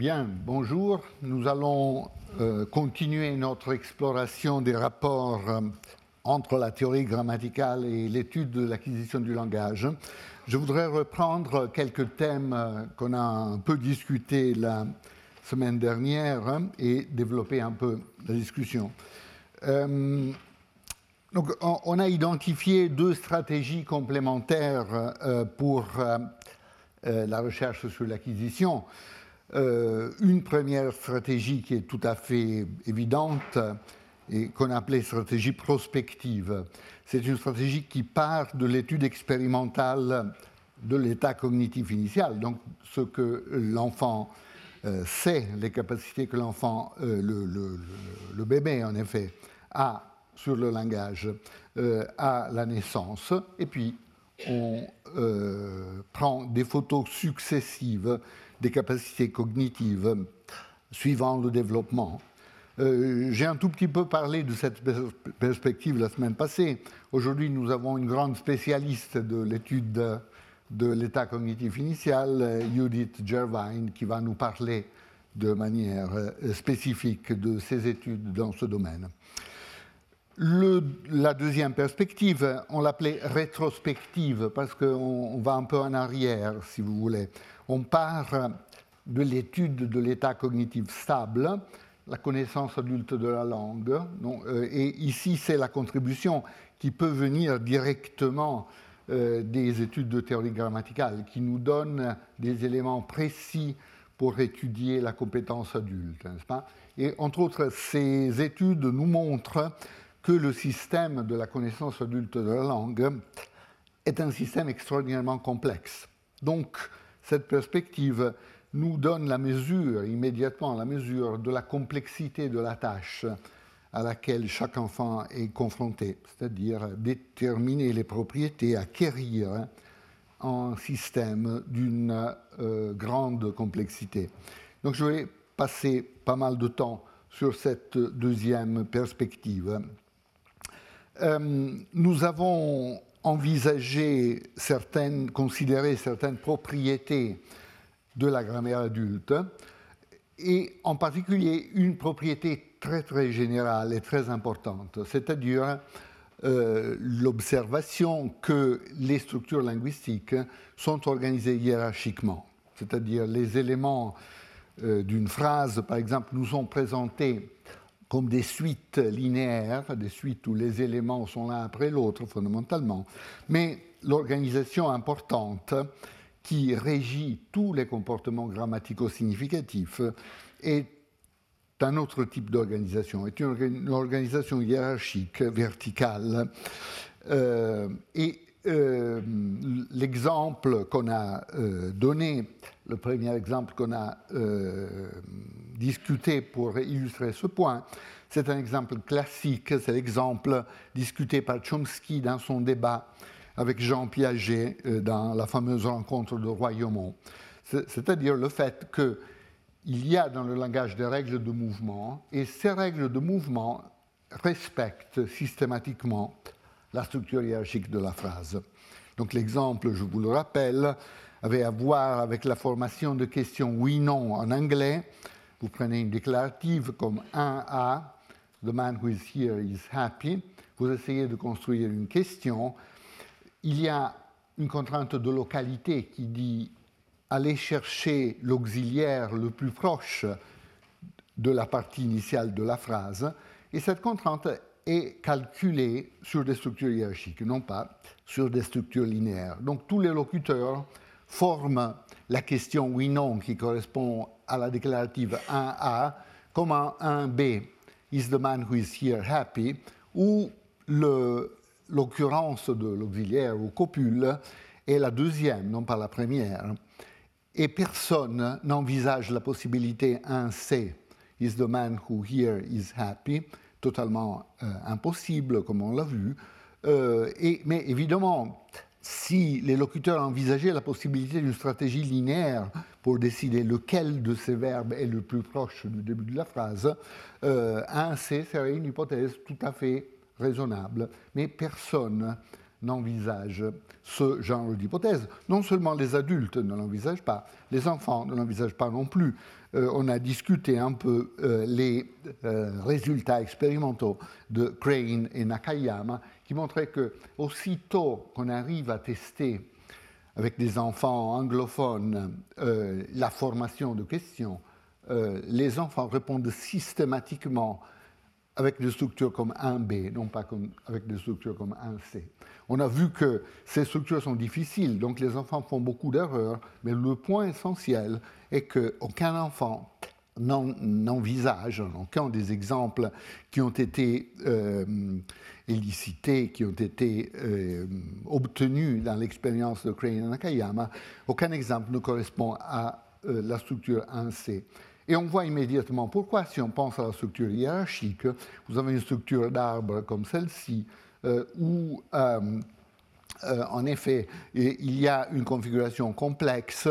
Bien, bonjour. Nous allons euh, continuer notre exploration des rapports euh, entre la théorie grammaticale et l'étude de l'acquisition du langage. Je voudrais reprendre quelques thèmes euh, qu'on a un peu discutés la semaine dernière hein, et développer un peu la discussion. donc, on, a identifié deux stratégies complémentaires pour la recherche sur l'acquisition. Euh, une première stratégie qui est tout à fait évidente et qu'on appelait stratégie prospective. C'est une stratégie qui part de l'étude expérimentale de l'état cognitif initial, donc ce que l'enfant euh, sait, les capacités que l'enfant, euh, le, bébé en effet, a sur le langage à la naissance, et puis on prend des photos successives des capacités cognitives suivant le développement. Euh, j'ai un tout petit peu parlé de cette perspective la semaine passée. Aujourd'hui, nous avons une grande spécialiste de l'étude de, l'état cognitif initial, Judith Gervine, qui va nous parler de manière euh, spécifique de ses études dans ce domaine. la deuxième perspective, on l'appelait rétrospective parce qu'on va un peu en arrière, si vous voulez on part de l'étude de l'état cognitif stable, la connaissance adulte de la langue. Euh, et ici, c'est la contribution qui peut venir directement euh, des études de théorie grammaticale, qui nous donnent des éléments précis pour étudier la compétence adulte. Pas? Et entre autres, ces études nous montrent que le système de la connaissance adulte de la langue est un système extraordinairement complexe. Donc, cette perspective nous donne la mesure, immédiatement la mesure de la complexité de la tâche à laquelle chaque enfant est confronté, c'est-à-dire déterminer les propriétés, acquérir un système d'une euh, grande complexité. Donc je vais passer pas mal de temps sur cette deuxième perspective. Euh, nous avons envisager certaines, considérer certaines propriétés de la grammaire adulte, et en particulier une propriété très très générale et très importante, c'est-à-dire euh, l'observation que les structures linguistiques sont organisées hiérarchiquement, c'est-à-dire les éléments euh, d'une phrase, par exemple, nous sont présentés comme des suites linéaires, des suites où les éléments sont l'un après l'autre fondamentalement, mais l'organisation importante qui régit tous les comportements grammaticaux-significatifs est un autre type d'organisation, est une organisation hiérarchique, verticale. Euh, euh, l'exemple qu'on a euh, donné, le premier exemple qu'on a discuté pour illustrer ce point, c'est un exemple classique, c'est l'exemple discuté par Chomsky dans son débat avec Jean Piaget euh, dans la fameuse rencontre de Royaumont. C'est-à-dire le fait qu'il y a dans le langage des règles de mouvement, et ces règles de mouvement respectent systématiquement la structure hiérarchique de la phrase. Donc l'exemple, je vous le rappelle, avait à voir avec la formation de questions oui-non en anglais, vous prenez une déclarative comme 1A, The man who is here is happy. Vous essayez de construire une question. Il y a une contrainte de localité qui dit aller chercher l'auxiliaire le plus proche de la partie initiale de la phrase. Et cette contrainte est calculée sur des structures hiérarchiques, non pas sur des structures linéaires. Donc tous les locuteurs forment la question oui-non qui correspond à la déclarative 1A comme un 1B, is the man who is here happy, où l'occurrence de l'auxiliaire ou copule est la deuxième, non pas la première. Et personne n'envisage la possibilité 1C, is the man who here is happy, totalement euh, impossible, comme on l'a vu. Euh, et, mais évidemment, si les locuteurs envisageaient la possibilité d'une stratégie linéaire pour décider lequel de ces verbes est le plus proche du début de la phrase, euh, un C serait une hypothèse tout à fait raisonnable, mais personne n'envisage ce genre d'hypothèse. Non seulement les adultes ne l'envisagent pas, les enfants ne l'envisagent pas non plus. On a discuté un peu les résultats expérimentaux de Crane et Nakayama qui montraient que aussitôt qu'on arrive à tester avec des enfants anglophones la formation de questions, les enfants répondent systématiquement avec des structures comme 1B, non pas comme, avec des structures comme 1C. On a vu que ces structures sont difficiles, donc les enfants font beaucoup d'erreurs, mais le point essentiel est qu'aucun enfant n'envisage, aucun des exemples qui ont été euh, élicités, qui ont été euh, obtenus dans l'expérience de Crane Nakayama, aucun exemple ne correspond à euh, la structure 1C. Et on voit immédiatement pourquoi, si on pense à la structure hiérarchique, vous avez une structure d'arbre comme celle-ci, euh, où euh, euh, en effet, il y a une configuration complexe,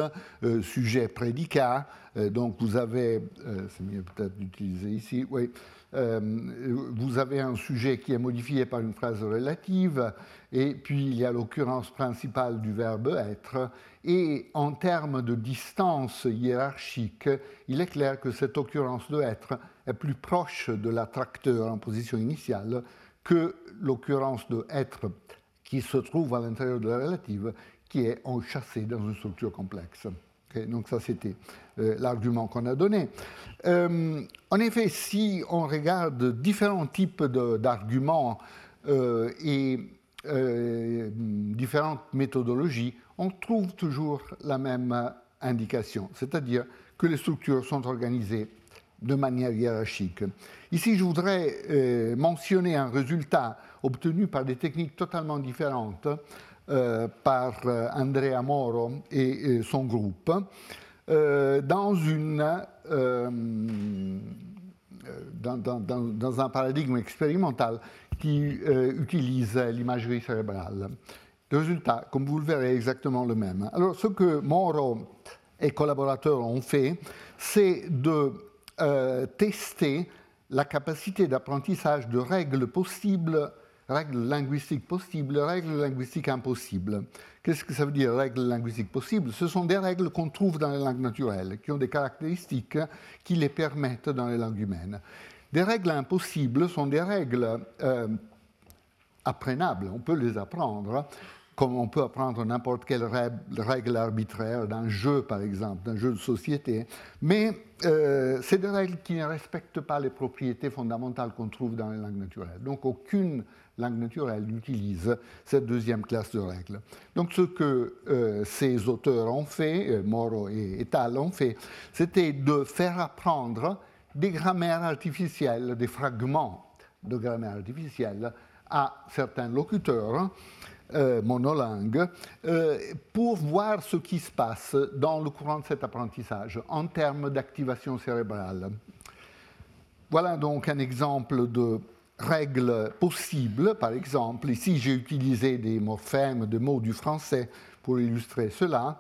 sujet-prédicat. donc vous avez, c'est mieux peut-être d'utiliser ici, oui, vous avez un sujet qui est modifié par une phrase relative, et puis il y a l'occurrence principale du verbe être, et en termes de distance hiérarchique, il est clair que cette occurrence de être est plus proche de l'attracteur en position initiale que l'occurrence de être qui se trouve à l'intérieur de la relative, qui est enchâssée dans une structure complexe. donc ça, c'était euh, l'argument qu'on a donné. Euh, en effet, si on regarde différents types d'arguments euh, et différentes méthodologies, on trouve toujours la même indication, c'est-à-dire que les structures sont organisées de manière hiérarchique. Ici, je voudrais euh, mentionner un résultat obtenu par des techniques totalement différentes euh, par euh, Andrea Moro et son groupe dans, une, dans, un paradigme expérimental qui utilise l'imagerie cérébrale. Le résultat, comme vous le verrez, est exactement le même. Alors, ce que Moro et collaborateurs ont fait, c'est de euh, tester la capacité d'apprentissage de règles possibles, règles linguistiques possibles, règles linguistiques impossibles. Qu'est-ce que ça veut dire, règles linguistiques possibles Ce sont des règles qu'on trouve dans les langues naturelles, qui ont des caractéristiques qui les permettent dans les langues humaines. Des règles impossibles sont des règles euh, apprenables, on peut les apprendre, comme on peut apprendre n'importe quelle règle arbitraire d'un jeu, par exemple, d'un jeu de société. Mais euh, c'est des règles qui ne respectent pas les propriétés fondamentales qu'on trouve dans les langues naturelles. Donc aucune langue naturelle n'utilise cette deuxième classe de règles. Donc ce que euh, ces auteurs ont fait, euh, Moro et, Tal ont fait, c'était de faire apprendre des grammaires artificielles, des fragments de grammaire artificielle à certains locuteurs euh, monolingue, euh, pour voir ce qui se passe dans le courant de cet apprentissage en termes d'activation cérébrale. Voilà donc un exemple de règle possible. Par exemple, ici j'ai utilisé des morphèmes, des mots du français pour illustrer cela.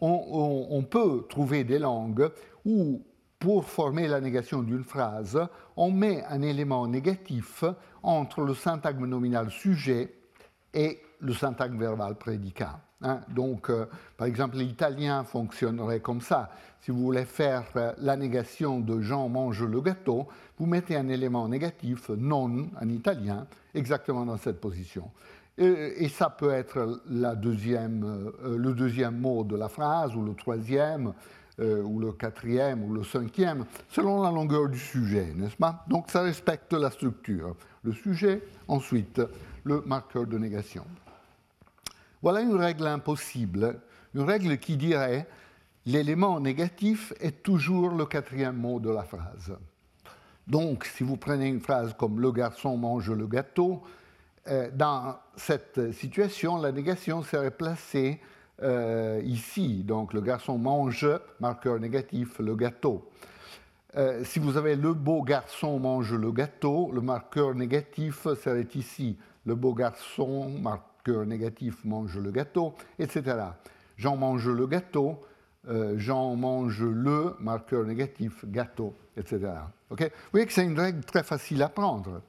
on peut trouver des langues où pour former la négation d'une phrase, on met un élément négatif entre le syntagme nominal sujet et le syntagme verbal prédicat. Hein. Donc, euh, par exemple, l'italien fonctionnerait comme ça. Si vous voulez faire euh, la négation de Jean mange le gâteau, vous mettez un élément négatif, non, en italien, exactement dans cette position. Et, ça peut être la deuxième, euh, le deuxième mot de la phrase, ou le troisième, ou le quatrième, ou le cinquième, selon la longueur du sujet, n'est-ce pas? Donc, ça respecte la structure. Le sujet, ensuite, le marqueur de négation. Voilà une règle impossible, une règle qui dirait l'élément négatif est toujours le quatrième mot de la phrase. Donc, si vous prenez une phrase comme le garçon mange le gâteau, euh, dans cette situation, la négation serait placée euh, ici. Donc, le garçon mange, marqueur négatif, le gâteau. Euh, si vous avez le beau garçon mange le gâteau, le marqueur négatif serait ici. Le beau garçon, marqueur marqueur négatif mange le gâteau, etc. Jean mange le gâteau, euh, Jean mange le marqueur négatif gâteau, etc. Vous voyez que c'est une règle très facile à prendre.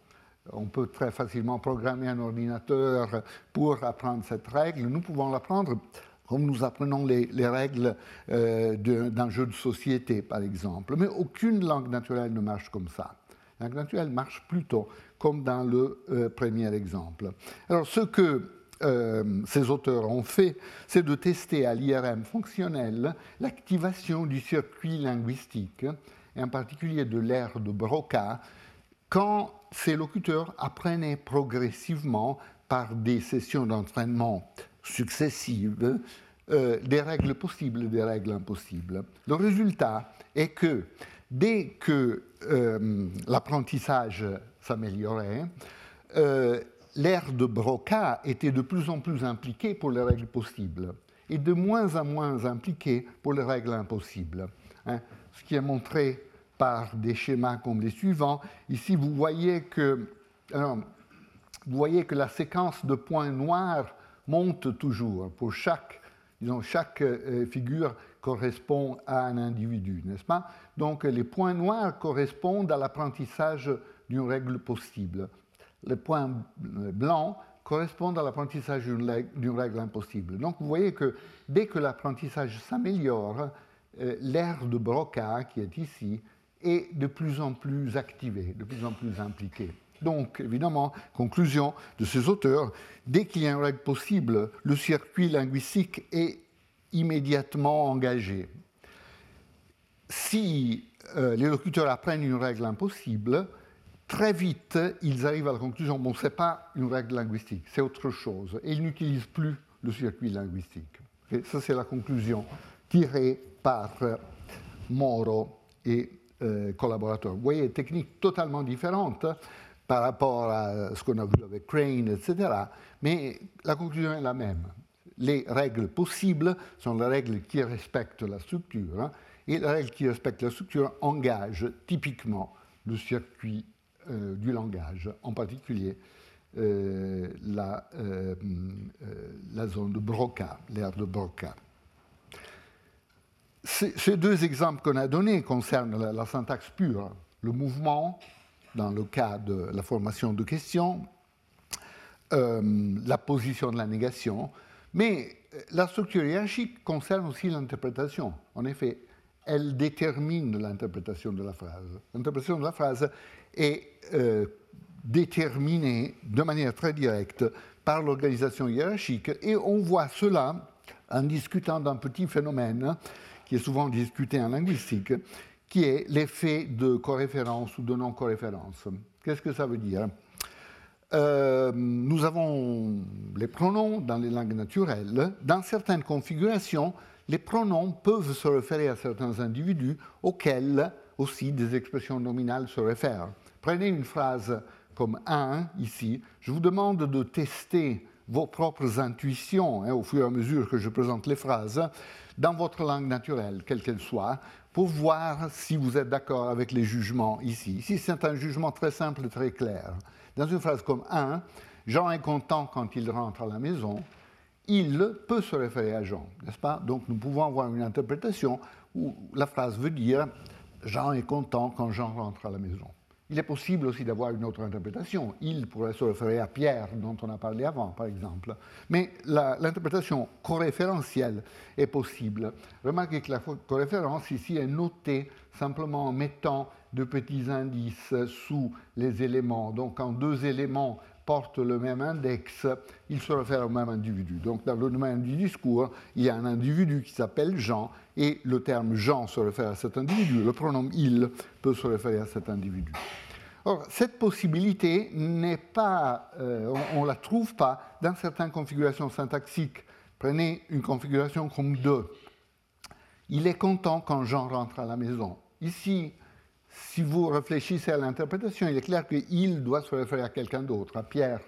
On peut très facilement programmer un ordinateur pour apprendre cette règle. Nous pouvons l'apprendre comme nous apprenons les, règles euh, d'un jeu de société, par exemple. Mais aucune langue naturelle ne marche comme ça. La langue naturelle marche plutôt comme dans le euh, premier exemple. Alors, ce que euh, ces auteurs ont fait, c'est de tester à l'IRM fonctionnel l'activation du circuit linguistique, et en particulier de l'aire de Broca, quand ces locuteurs apprenaient progressivement par des sessions d'entraînement successives euh, des règles possibles et des règles impossibles. Le résultat est que dès que euh, l'apprentissage s'améliorait, l'ère de Broca était de plus en plus impliquée pour les règles possibles et de moins en moins impliquée pour les règles impossibles. Hein. ce qui est montré par des schémas comme les suivants. Ici, vous voyez que, vous voyez que la séquence de points noirs monte toujours pour chaque disons, chaque euh, figure correspond à un individu, n'est-ce pas? Donc les points noirs correspondent à l'apprentissage d'une règle possible. Les points blancs correspondent à l'apprentissage d'une règle impossible. Donc vous voyez que dès que l'apprentissage s'améliore, euh, l'aire de Broca, qui est ici, est de plus en plus activée, de plus en plus impliquée. Donc, évidemment, conclusion de ces auteurs, dès qu'il y a une règle possible, le circuit linguistique est immédiatement engagé. Si euh, les locuteurs apprennent une règle impossible, très vite, ils arrivent à la conclusion, bon, ce n'est pas une règle linguistique, c'est autre chose. Et ils n'utilisent plus le circuit linguistique. Et ça, c'est la conclusion tirée par Moro et euh, collaborateurs. Vous voyez, techniques totalement différentes par rapport à ce qu'on a vu avec Crane, etc. Mais la conclusion est la même. Les règles possibles sont les règles qui respectent la structure, hein, et les règles qui respectent la structure engagent typiquement le circuit euh, du langage, en particulier euh, la, euh, la, zone de Broca, l'aire de Broca. Ces deux exemples qu'on a donnés concernent la, la syntaxe pure, le mouvement dans le cas de la formation de questions, la position de la négation, mais la structure hiérarchique concerne aussi l'interprétation. En effet, elle détermine l'interprétation de la phrase. L'interprétation de la phrase est euh, déterminée de manière très directe par l'organisation hiérarchique et on voit cela en discutant d'un petit phénomène qui est souvent discuté en linguistique, qui est l'effet de coréférence ou de non-coréférence. Qu'est-ce que ça veut dire? Euh, Nous avons les pronoms dans les langues naturelles. Dans certaines configurations, les pronoms peuvent se référer à certains individus auxquels aussi des expressions nominales se réfèrent. Prenez une phrase comme un ici. Je vous demande de tester vos propres intuitions hein, au fur et à mesure que je présente les phrases dans votre langue naturelle, quelle qu'elle soit, pour voir si vous êtes d'accord avec les jugements ici. Ici, c'est un jugement très simple et très clair. Dans une phrase comme un, Jean est content quand il rentre à la maison, il peut se référer à Jean, n'est-ce pas? Donc nous pouvons avoir une interprétation où la phrase veut dire Jean est content quand Jean rentre à la maison. Il est possible aussi d'avoir une autre interprétation. Il pourrait se référer à Pierre, dont on a parlé avant, par exemple. Mais l'interprétation coréférentielle est possible. Remarquez que la coréférence ici est notée simplement en mettant de petits indices sous les éléments. Donc, quand deux éléments portent le même index, ils se réfèrent au même individu. Donc, dans le domaine du discours, il y a un individu qui s'appelle Jean, et le terme Jean se réfère à cet individu. Le pronom il peut se référer à cet individu. Or, cette possibilité n'est pas, euh, on ne la trouve pas dans certaines configurations syntaxiques. Prenez une configuration comme 2. Il est content quand Jean rentre à la maison. Ici, si vous réfléchissez à l'interprétation, il est clair qu'il doit se référer à quelqu'un d'autre, à Pierre,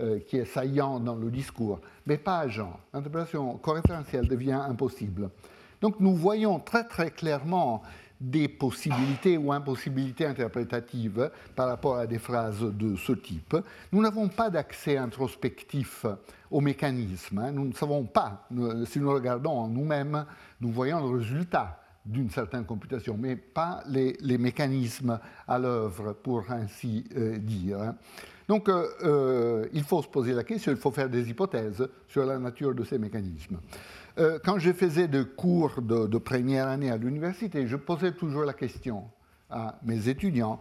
euh, qui est saillant dans le discours, mais pas à Jean. L'interprétation corréférentielle devient impossible. Donc nous voyons très très clairement des possibilités ou impossibilités interprétatives par rapport à des phrases de ce type. Nous n'avons pas d'accès introspectif au mécanisme. Hein. Nous ne savons pas, si nous regardons en nous-mêmes, nous voyons le résultat d'une certaine computation, mais pas les, mécanismes à l'œuvre, pour ainsi euh, dire. Hein. Donc, euh, euh, il faut se poser la question, il faut faire des hypothèses sur la nature de ces mécanismes. quand je faisais des cours de, première année à l'université, je posais toujours la question à mes étudiants,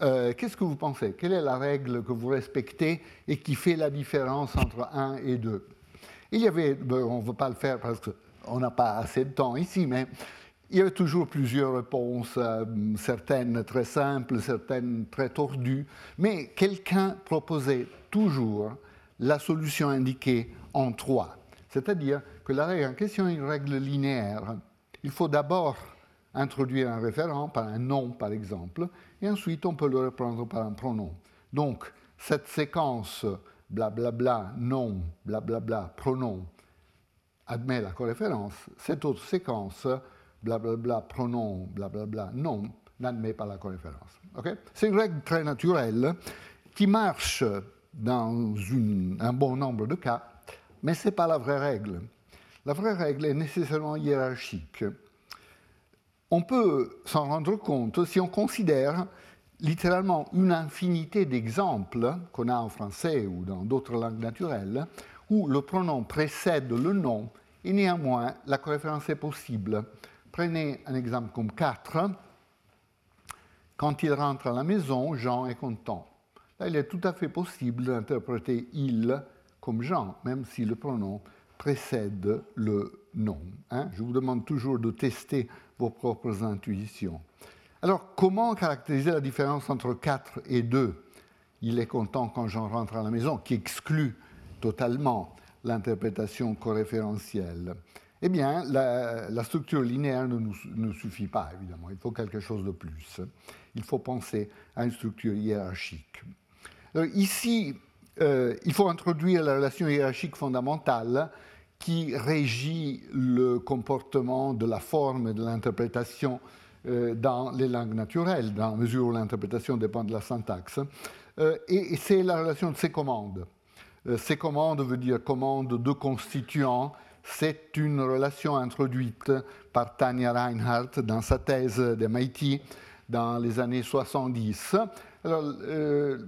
qu'est-ce que vous pensez? Quelle est la règle que vous respectez et qui fait la différence entre 1 et 2 Il y avait, on ne veut pas le faire parce qu'on n'a pas assez de temps ici, mais il y avait toujours plusieurs réponses, euh, certaines très simples, certaines très tordues, mais quelqu'un proposait toujours la solution indiquée en 3. C'est-à-dire que la règle en question est une règle linéaire. Il faut d'abord introduire un référent par un nom, par exemple, et ensuite on peut le reprendre par un pronom. Donc, cette séquence blablabla, bla, bla, nom, blablabla, bla, pronom, admet la coréférence. Cette autre séquence, blablabla, pronom, blablabla, nom, n'admet pas la coréférence. C'est une règle très naturelle qui marche dans un bon nombre de cas, mais ce n'est pas la vraie règle. La vraie règle est nécessairement hiérarchique. On peut s'en rendre compte si on considère littéralement une infinité d'exemples qu'on a en français ou dans d'autres langues naturelles où le pronom précède le nom et néanmoins la coréférence est possible. Prenez un exemple comme 4. Quand il rentre à la maison, Jean est content. Là, il est tout à fait possible d'interpréter il comme Jean, même si le pronom précède le nom. Hein. Je vous demande toujours de tester vos propres intuitions. Alors, comment caractériser la différence entre 4 et 2 Il est content quand Jean rentre à la maison, qui exclut totalement l'interprétation coréférentielle. Eh bien, la, structure linéaire ne nous suffit pas, évidemment. Il faut quelque chose de plus. Il faut penser à une structure hiérarchique. Euh, ici, euh, il faut introduire la relation hiérarchique fondamentale qui régit le comportement de la forme et de l'interprétation euh, dans les langues naturelles, dans la mesure où l'interprétation dépend de la syntaxe. et, c'est la relation de ces commandes. ces commandes veut dire commandes de constituants. C'est une relation introduite par Tanya Reinhardt dans sa thèse d'MIT dans les années 70 alors, euh,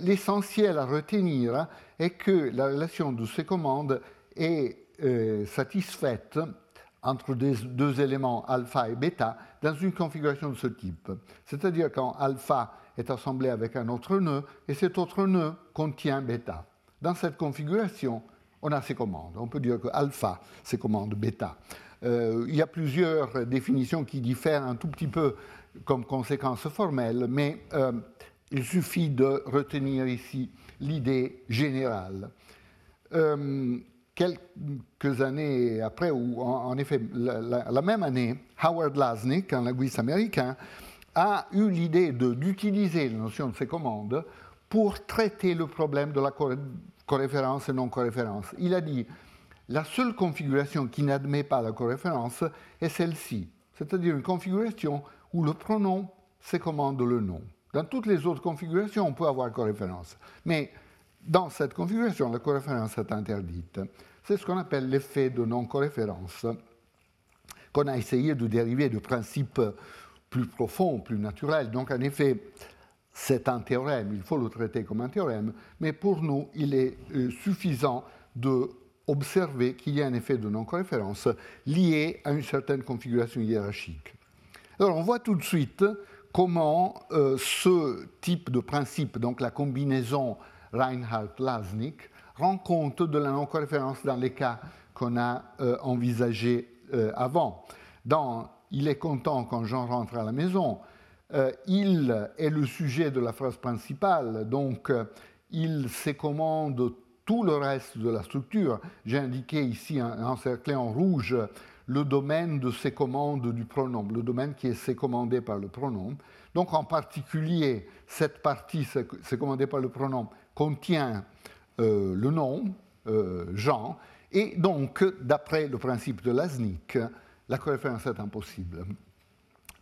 l'essentiel à retenir est que la relation de ces commandes est euh, satisfaite entre deux éléments alpha et bêta dans une configuration de ce type. C'est-à-dire quand alpha est assemblé avec un autre nœud et cet autre nœud contient bêta. Dans cette configuration, on a ces commandes. On peut dire que alpha, c'est commande bêta. Euh, il y a plusieurs définitions qui diffèrent un tout petit peu comme conséquence formelle, mais euh, il suffit de retenir ici l'idée générale. Euh, quelques années après, ou en, effet la, même année, Howard Lasnik, un linguiste américain, a eu l'idée d'utiliser la notion de ces commandes pour traiter le problème de la coréférence et non-coréférence. Il a dit la seule configuration qui n'admet pas la coréférence est celle-ci, c'est-à-dire une configuration où le pronom se commande le nom. Dans toutes les autres configurations, on peut avoir coréférence. Mais dans cette configuration, la coréférence est interdite. C'est ce qu'on appelle l'effet de non-coréférence, qu'on a essayé de dériver de principes plus profonds, plus naturels. Donc, en effet, c'est un théorème, il faut le traiter comme un théorème, mais pour nous, il est euh, suffisant de observer qu'il y a un effet de non-coréférence lié à une certaine configuration hiérarchique. Alors on voit tout de suite comment euh, ce type de principe, donc la combinaison Reinhardt-Lasnik, rend compte de la non-coréférence dans les cas qu'on a euh, envisagés euh, avant. Dans Il est content quand Jean rentre à la maison, il est le sujet de la phrase principale, donc il se commande tout le reste de la structure. J'ai indiqué ici, encerclé en rouge, le domaine de ces commandes du pronom, le domaine qui est commandé par le pronom. Donc en particulier, cette partie commandée par le pronom contient euh, le nom, euh, Jean, et donc, d'après le principe de Lasnik, la coréférence est impossible.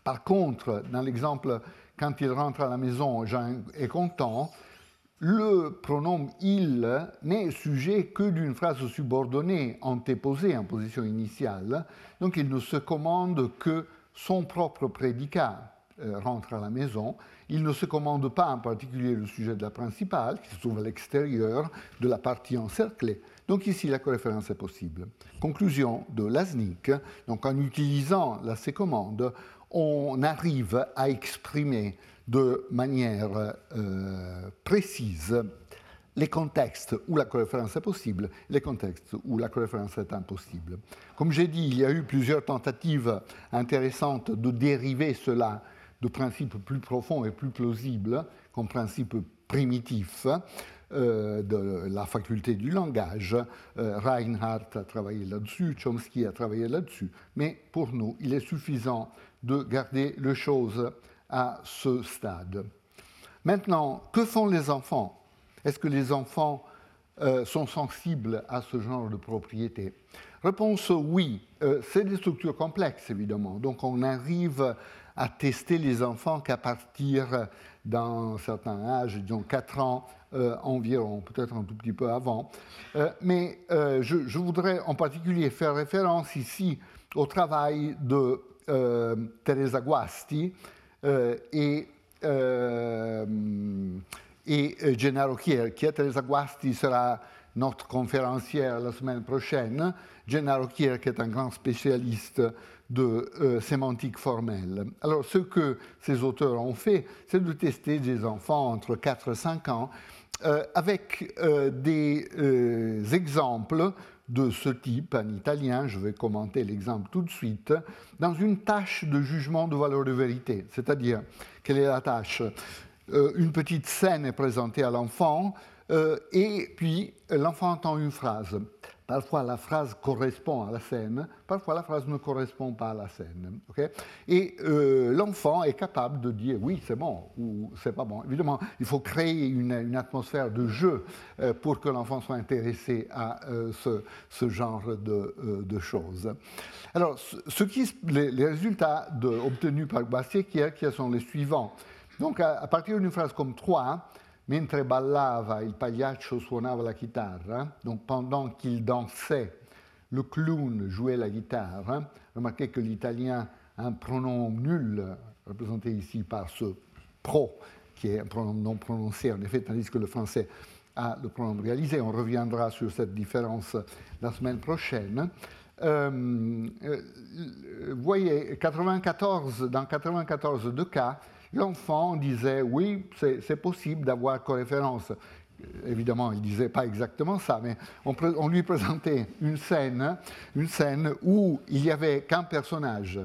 Par contre, dans l'exemple, quand il rentre à la maison, Jean est content, le pronom il n'est sujet que d'une phrase subordonnée antéposée en position initiale, donc il ne se commande que son propre prédicat, rentre à la maison, il ne se commande pas en particulier le sujet de la principale, qui se trouve à l'extérieur de la partie encerclée. Donc ici, la coréférence est possible. Conclusion de Lasnik, donc en utilisant la C-commande, on arrive à exprimer de manière euh, précise les contextes où la coréférence est possible, les contextes où la coréférence est impossible. Comme j'ai dit, il y a eu plusieurs tentatives intéressantes de dériver cela de principes plus profonds et plus plausibles, comme principes primitifs de la faculté du langage. Euh, Reinhardt a travaillé là-dessus, Chomsky a travaillé là-dessus. Mais pour nous, il est suffisant de garder les choses à ce stade. Maintenant, que font les enfants? Est-ce que les enfants euh, sont sensibles à ce genre de propriété? Réponse oui. Euh, c'est des structures complexes, évidemment. Donc on arrive à tester les enfants qu'à partir d'un certain âge, disons 4 ans euh, environ, peut-être un tout petit peu avant. mais je, je, voudrais en particulier faire référence ici au travail de euh, Teresa Guasti euh, et, euh, et Gennaro Chier, qui Teresa Guasti sera notre conférencière la semaine prochaine. Gennaro Chier, qui est un grand spécialiste de sémantique formelle. Alors, ce que ces auteurs ont fait, c'est de tester des enfants entre 4 et 5 ans avec des exemples de ce type en italien, je vais commenter l'exemple tout de suite, dans une tâche de jugement de valeur de vérité. C'est-à-dire, quelle est la tâche? Euh, Une petite scène est présentée à l'enfant euh, et puis l'enfant entend une phrase. Parfois, la phrase correspond à la scène, parfois, la phrase ne correspond pas à la scène. et euh, l'enfant est capable de dire oui, c'est bon ou c'est pas bon. Évidemment, il faut créer une, atmosphère de jeu euh, pour que l'enfant soit intéressé à ce, genre de, choses. Alors, ce qui, les, résultats obtenus par Bastier qui sont les suivants. Donc, à, à partir d'une phrase comme 3, mentre ballava il pagliaccio suonava la chitarra, donc pendant qu'il dansait, le clown jouait la guitare. Remarquez que l'italien a un pronom nul, représenté ici par ce pro, qui est un pronom non prononcé en effet, tandis que le français a le pronom réalisé. On reviendra sur cette différence la semaine prochaine. Euh, euh, voyez, 94, dans 94 de cas, l'enfant disait oui, c'est possible d'avoir coréférence. Évidemment, il ne disait pas exactement ça, mais on, lui présentait une scène, une scène où il n'y avait qu'un personnage,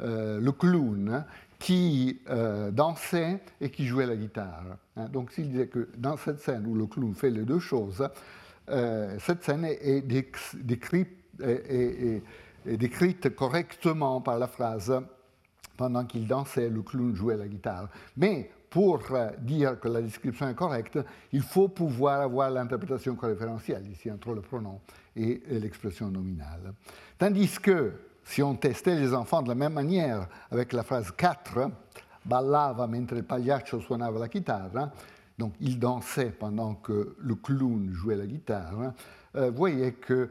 euh, le clown, qui euh, dansait et qui jouait la guitare. Hein. Donc s'il disait que dans cette scène où le clown fait les deux choses, euh, cette scène est décrite correctement par la phrase pendant qu'il dansait, le clown jouait la guitare. Mais pour euh, dire que la description est correcte, il faut pouvoir avoir l'interprétation corréférentielle ici entre le pronom et l'expression nominale. Tandis que si on testait les enfants de la même manière avec la phrase 4, ballava mentre il pagliaccio suonava la chitarra, donc il dansait pendant que le clown jouait la guitare, euh, vous voyez que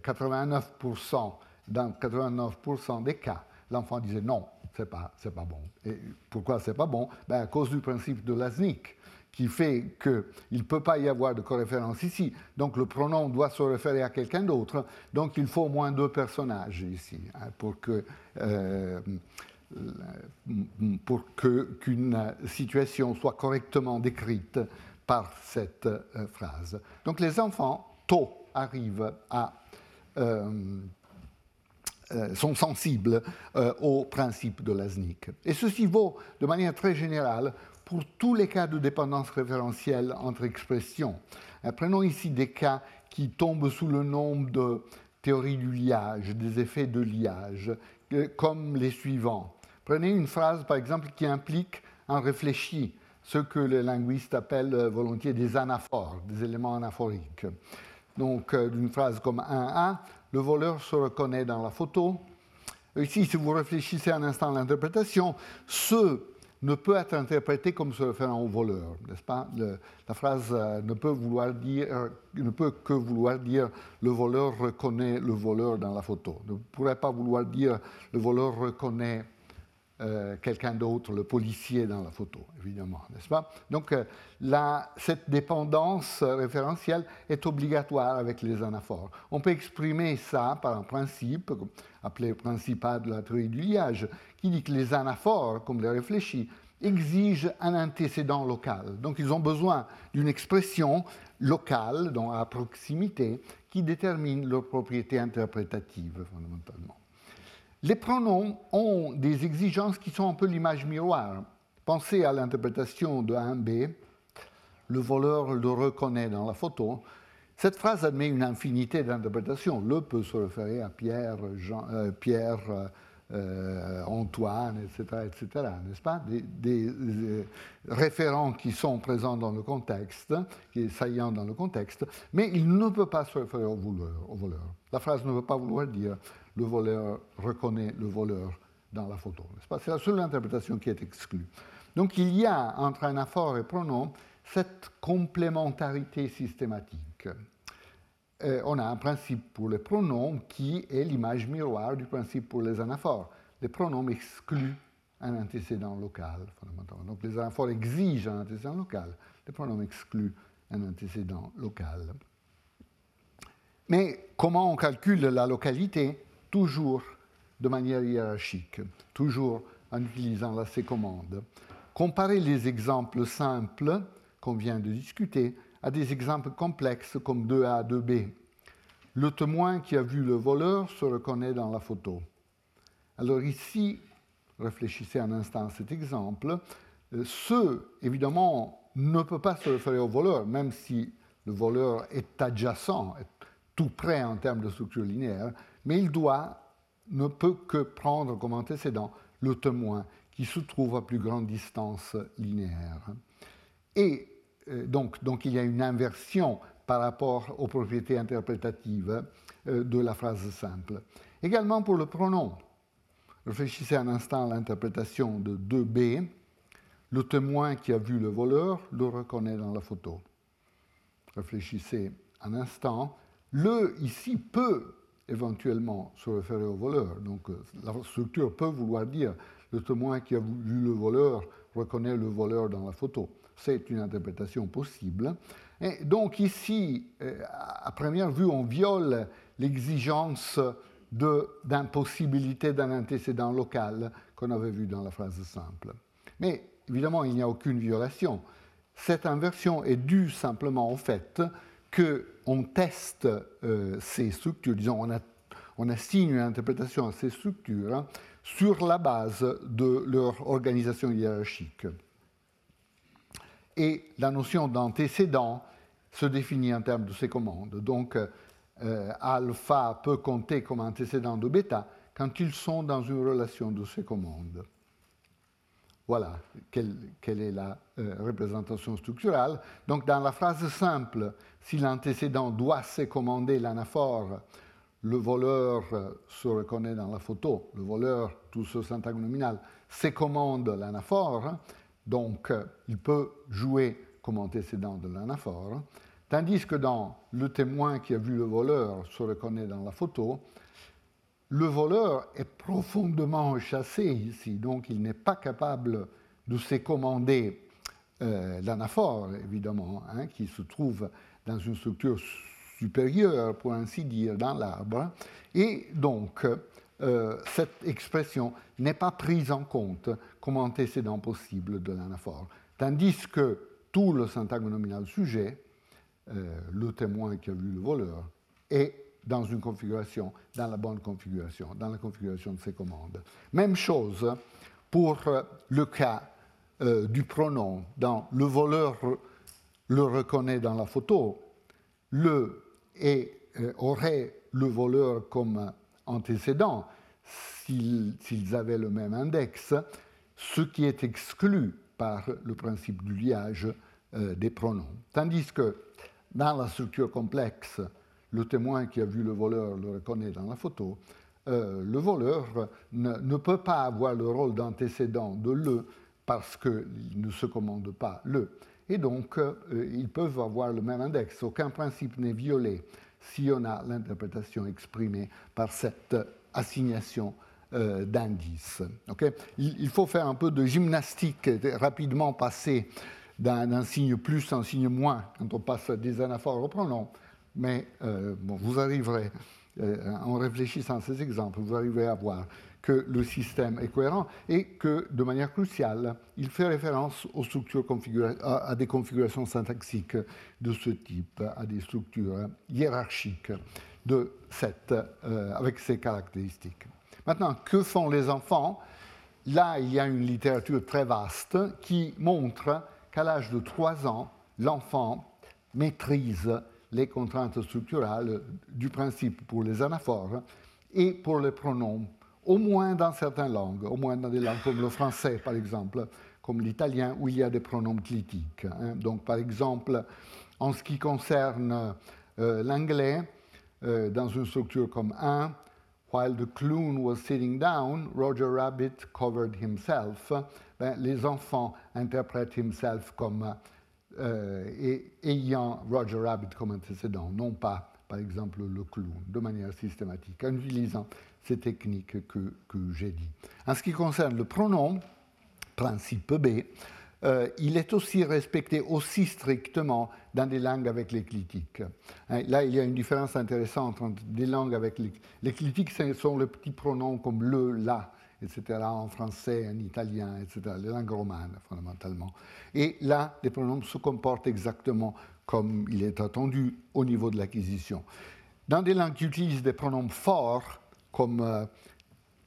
89%, euh, dans 89% des cas, l'enfant disait non, c'est pas, pas bon. Et pourquoi c'est pas bon? Ben À cause du principe de Lasnik, qui fait qu'il ne peut pas y avoir de coréférence ici. Donc le pronom doit se référer à quelqu'un d'autre. Donc il faut au moins deux personnages ici hein, pour que. Euh, pour qu'une situation soit correctement décrite par cette euh, phrase. Donc les enfants, tôt, arrivent à euh, sont sensibles euh, au principe de Lasnik. Et ceci vaut de manière très générale pour tous les cas de dépendance référentielle entre expressions. Euh, prenons ici des cas qui tombent sous le nom de théorie du liage, des effets de liage, comme les suivants. Prenez une phrase, par exemple, qui implique un réfléchi, ce que les linguistes appellent volontiers des anaphores, des éléments anaphoriques. Donc, une phrase comme 1A, le voleur se reconnaît dans la photo. Ici, si vous réfléchissez un instant à l'interprétation, ce ne peut être interprété comme se référant au voleur, n'est-ce pas? La phrase euh, ne peut, vouloir dire, ne peut que vouloir dire le voleur reconnaît le voleur dans la photo. Ne pourrait pas vouloir dire le voleur reconnaît euh, quelqu'un d'autre, le policier dans la photo, évidemment, n'est-ce pas? Donc euh, cette dépendance référentielle est obligatoire avec les anaphores. On peut exprimer ça par un principe, appelé principat de la théorie du liage, qui dit que les anaphores, comme les réfléchis, exigent un antécédent local. Donc ils ont besoin d'une expression locale, donc à proximité, qui détermine leur propriété interprétative fondamentalement. Les pronoms ont des exigences qui sont un peu l'image miroir. Pensez à l'interprétation de 1b, le voleur le reconnaît dans la photo. Cette phrase admet une infinité d'interprétations. Le peut se référer à Pierre, Jean, euh, Pierre euh, Antoine, etc., etc., n'est-ce pas? Des, euh, référents qui sont présents dans le contexte, qui sont saillants dans le contexte, mais il ne peut pas se référer. Au voleur. La phrase ne veut pas vouloir dire le voleur reconnaît le voleur dans la photo. C'est la seule interprétation qui est exclue. Donc il y a entre anaphore et pronom cette complémentarité systématique. Euh, on a un principe pour les pronoms qui est l'image miroir du principe pour les anaphores. Les pronoms excluent un antécédent local, fondamentalement. Donc les anaphores exigent un antécédent local, les pronoms excluent un antécédent local. Mais comment on calcule la localité? Toujours de manière hiérarchique, toujours en utilisant la C-commande. Comparer les exemples simples qu'on vient de discuter à des exemples complexes comme 2A, 2B. Le témoin qui a vu le voleur se reconnaît dans la photo. Alors ici, réfléchissez un instant à cet exemple. Euh, ce, évidemment, ne peut pas se référer au voleur, même si le voleur est adjacent, tout près en termes de structure linéaire, mais il doit, ne peut que prendre comme antécédent le témoin qui se trouve à plus grande distance linéaire. Et euh, donc, donc il y a une inversion par rapport aux propriétés interprétatives euh, de la phrase simple. Également pour le pronom. Réfléchissez un instant à l'interprétation de 2b. Le témoin qui a vu le voleur le reconnaît dans la photo. Réfléchissez un instant. Le ici peut éventuellement se référer au voleur. Donc euh, la structure peut vouloir dire le témoin qui a vu le voleur reconnaît le voleur dans la photo. C'est une interprétation possible. Et donc ici, euh, à première vue, on viole l'exigence d'impossibilité d'un antécédent local qu'on avait vu dans la phrase simple. Mais évidemment, il n'y a aucune violation. Cette inversion est due simplement au fait qu'on teste euh, ces structures, disons, on, assigne une interprétation à ces structures hein, sur la base de leur organisation hiérarchique. Et la notion d'antécédent se définit en termes de ces commandes. Donc, euh, alpha peut compter comme antécédent de bêta quand ils sont dans une relation de ces commandes. Voilà quelle, est la euh, représentation structurale. Donc dans la phrase simple, si l'antécédent doit se commander l'anaphore, le voleur euh, se reconnaît dans la photo, le voleur, tout ce syntagme nominal, se commande l'anaphore, donc euh, il peut jouer comme antécédent de l'anaphore, tandis que dans le témoin qui a vu le voleur se reconnaît dans la photo, le voleur est profondément chassé ici, donc il n'est pas capable de se commander euh, l'anaphore, évidemment, hein, qui se trouve dans une structure supérieure, pour ainsi dire, dans l'arbre. Et donc, euh, cette expression n'est pas prise en compte comme antécédent possible de l'anaphore. Tandis que tout le syntagme nominal sujet, euh, le témoin qui a vu le voleur, est dans une configuration, dans la bonne configuration, dans la configuration de ces commandes. Même chose pour euh, le cas euh, du pronom. Dans le voleur le reconnaît dans la photo, le et euh, aurait le voleur comme antécédent s'ils avaient le même index, ce qui est exclu par le principe du liage des pronoms. Tandis que dans la structure complexe, le témoin qui a vu le voleur le reconnaît dans la photo, euh, le voleur ne, peut pas avoir le rôle d'antécédent de le parce qu'il ne se commande pas le. Et donc, euh, ils peuvent avoir le même index. Aucun principe n'est violé si on a l'interprétation exprimée par cette assignation d'indices. il, faut faire un peu de gymnastique, rapidement passer d'un signe plus à un signe moins quand on passe des anaphores au pronom, mais bon, vous arriverez, en réfléchissant à ces exemples, vous arriverez à voir que le système est cohérent et que, de manière cruciale, il fait référence aux structures à, des configurations syntaxiques de ce type, à des structures hiérarchiques de cette, euh, avec ces caractéristiques. Maintenant, que font les enfants? Là, il y a une littérature très vaste qui montre qu'à l'âge de 3 ans, l'enfant maîtrise les contraintes structurales du principe pour les anaphores et pour les pronoms au moins dans certaines langues, au moins dans des langues comme le français, par exemple, comme l'italien, où il y a des pronoms clitiques. Hein. Donc, par exemple, en ce qui concerne euh, l'anglais, euh, dans une structure comme 1, While the clown was sitting down, Roger Rabbit covered himself. Ben, les enfants interprètent himself comme euh, ayant Roger Rabbit comme antécédent, non pas, par exemple, le clown, de manière systématique, en utilisant ces techniques que, j'ai dit. En ce qui concerne le pronom, principe B, euh, il est aussi respecté aussi strictement dans des langues avec l'éclitique. Hein, là, il y a une différence intéressante entre des langues avec l'éclitique, ce sont les petits pronoms comme le, la, etc., en français, en italien, etc., les langues romanes, fondamentalement. Et là, les pronoms se comportent exactement comme il est attendu au niveau de l'acquisition. Dans des langues qui utilisent des pronoms forts, comme euh,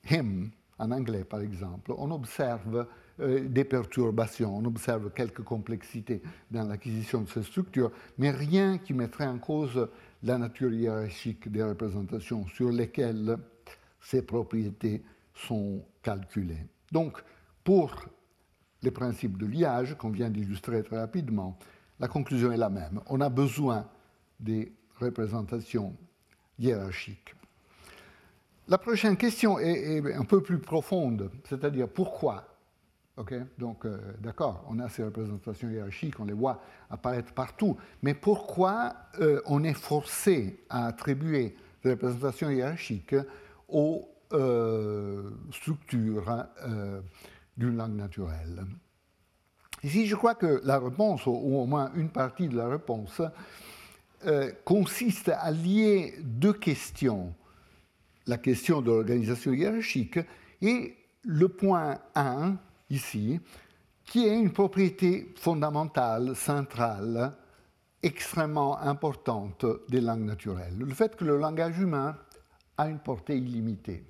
him en anglais par exemple, on observe euh, des perturbations, on observe quelques complexités dans l'acquisition de ces structures, mais rien qui mettrait en cause la nature hiérarchique des représentations sur lesquelles ces propriétés sont calculées. Donc, pour les principes de liage qu'on vient d'illustrer très rapidement, la conclusion est la même. On a besoin des représentations hiérarchiques. La prochaine question est, un peu plus profonde, c'est-à-dire pourquoi Donc, euh, d'accord, on a ces représentations hiérarchiques, on les voit apparaître partout, mais pourquoi euh, on est forcé à attribuer des représentations hiérarchiques aux euh, structures d'une langue naturelle Ici, je crois que la réponse, ou au moins une partie de la réponse, consiste à lier deux questions la question de l'organisation hiérarchique, et le point 1, ici, qui est une propriété fondamentale, centrale, extrêmement importante des langues naturelles. Le fait que le langage humain a une portée illimitée.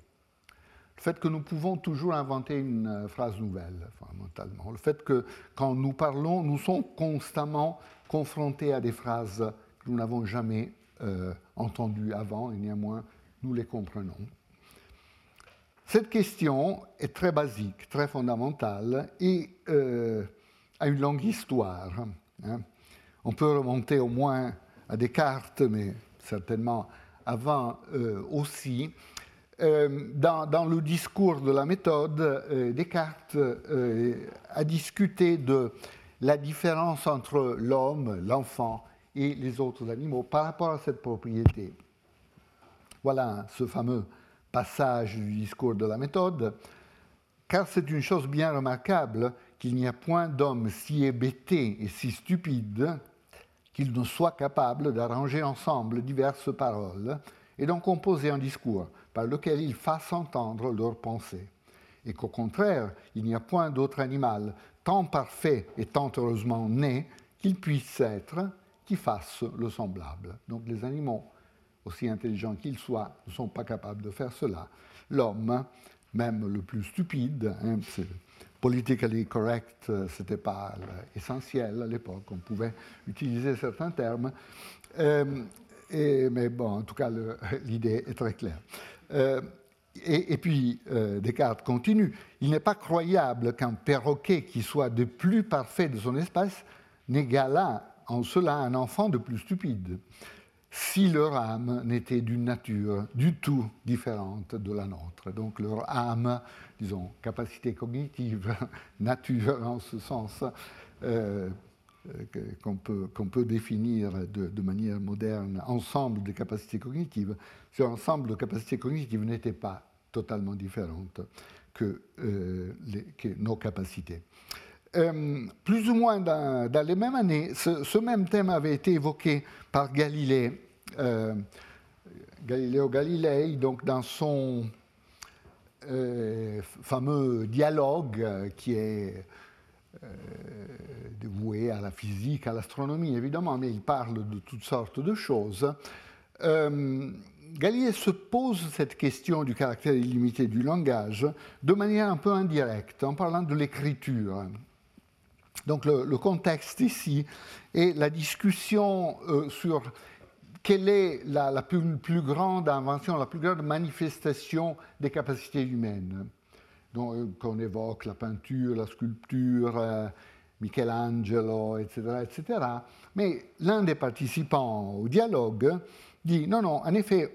Le fait que nous pouvons toujours inventer une euh, phrase nouvelle, fondamentalement. Le fait que quand nous parlons, nous sommes constamment confrontés à des phrases que nous n'avons jamais euh, entendues avant, et néanmoins nous les comprenons. Cette question est très basique, très fondamentale et euh, a une longue histoire. Hein. On peut remonter au moins à Descartes, mais certainement avant aussi. Euh, dans, dans, le discours de la méthode, Descartes a discuté de la différence entre l'homme, l'enfant et les autres animaux par rapport à cette propriété. Voilà ce fameux passage du discours de la méthode, car c'est une chose bien remarquable qu'il n'y a point d'homme si hébété et si stupide qu'il ne soit capable d'arranger ensemble diverses paroles et d'en composer un discours par lequel ils fassent entendre leurs pensées, et qu'au contraire, il n'y a point d'autre animal tant parfait et tant heureusement né qu'il puisse être qui fasse le semblable. Donc les animaux aussi intelligents qu'ils soient, ne sont pas capables de faire cela. L'homme, même le plus stupide, hein, politically correct, euh, ce n'était pas essentiel à l'époque, on pouvait utiliser certains termes, euh, et, mais bon, en tout cas, l'idée est très claire. Euh, et, puis, Descartes continue, il n'est pas croyable qu'un perroquet qui soit de plus parfait de son espèce n'égalât en cela un enfant de plus stupide si leur âme n'était d'une nature du tout différente de la nôtre. Donc leur âme, disons, capacité cognitive, nature en ce sens, euh, qu'on peut, peut, définir de, de, manière moderne, ensemble des capacités cognitives, ce ensemble de capacités cognitives n'était pas totalement différentes que, que nos capacités. plus ou moins dans, les mêmes années, ce, même thème avait été évoqué par Galilée, Galileo Galilei, donc dans son fameux dialogue qui est euh, dévoué à la physique, à l'astronomie évidemment, mais il parle de toutes sortes de choses. Euh, Galilée se pose cette question du caractère illimité du langage de manière un peu indirecte, en parlant de l'écriture. Donc le, contexte ici est la discussion euh, sur quelle est la, plus, grande invention, la plus grande manifestation des capacités humaines. Euh, qu'on évoque la peinture, la sculpture, euh, Michelangelo, etc., etc. Mais l'un des participants au dialogue dit non, non, en effet,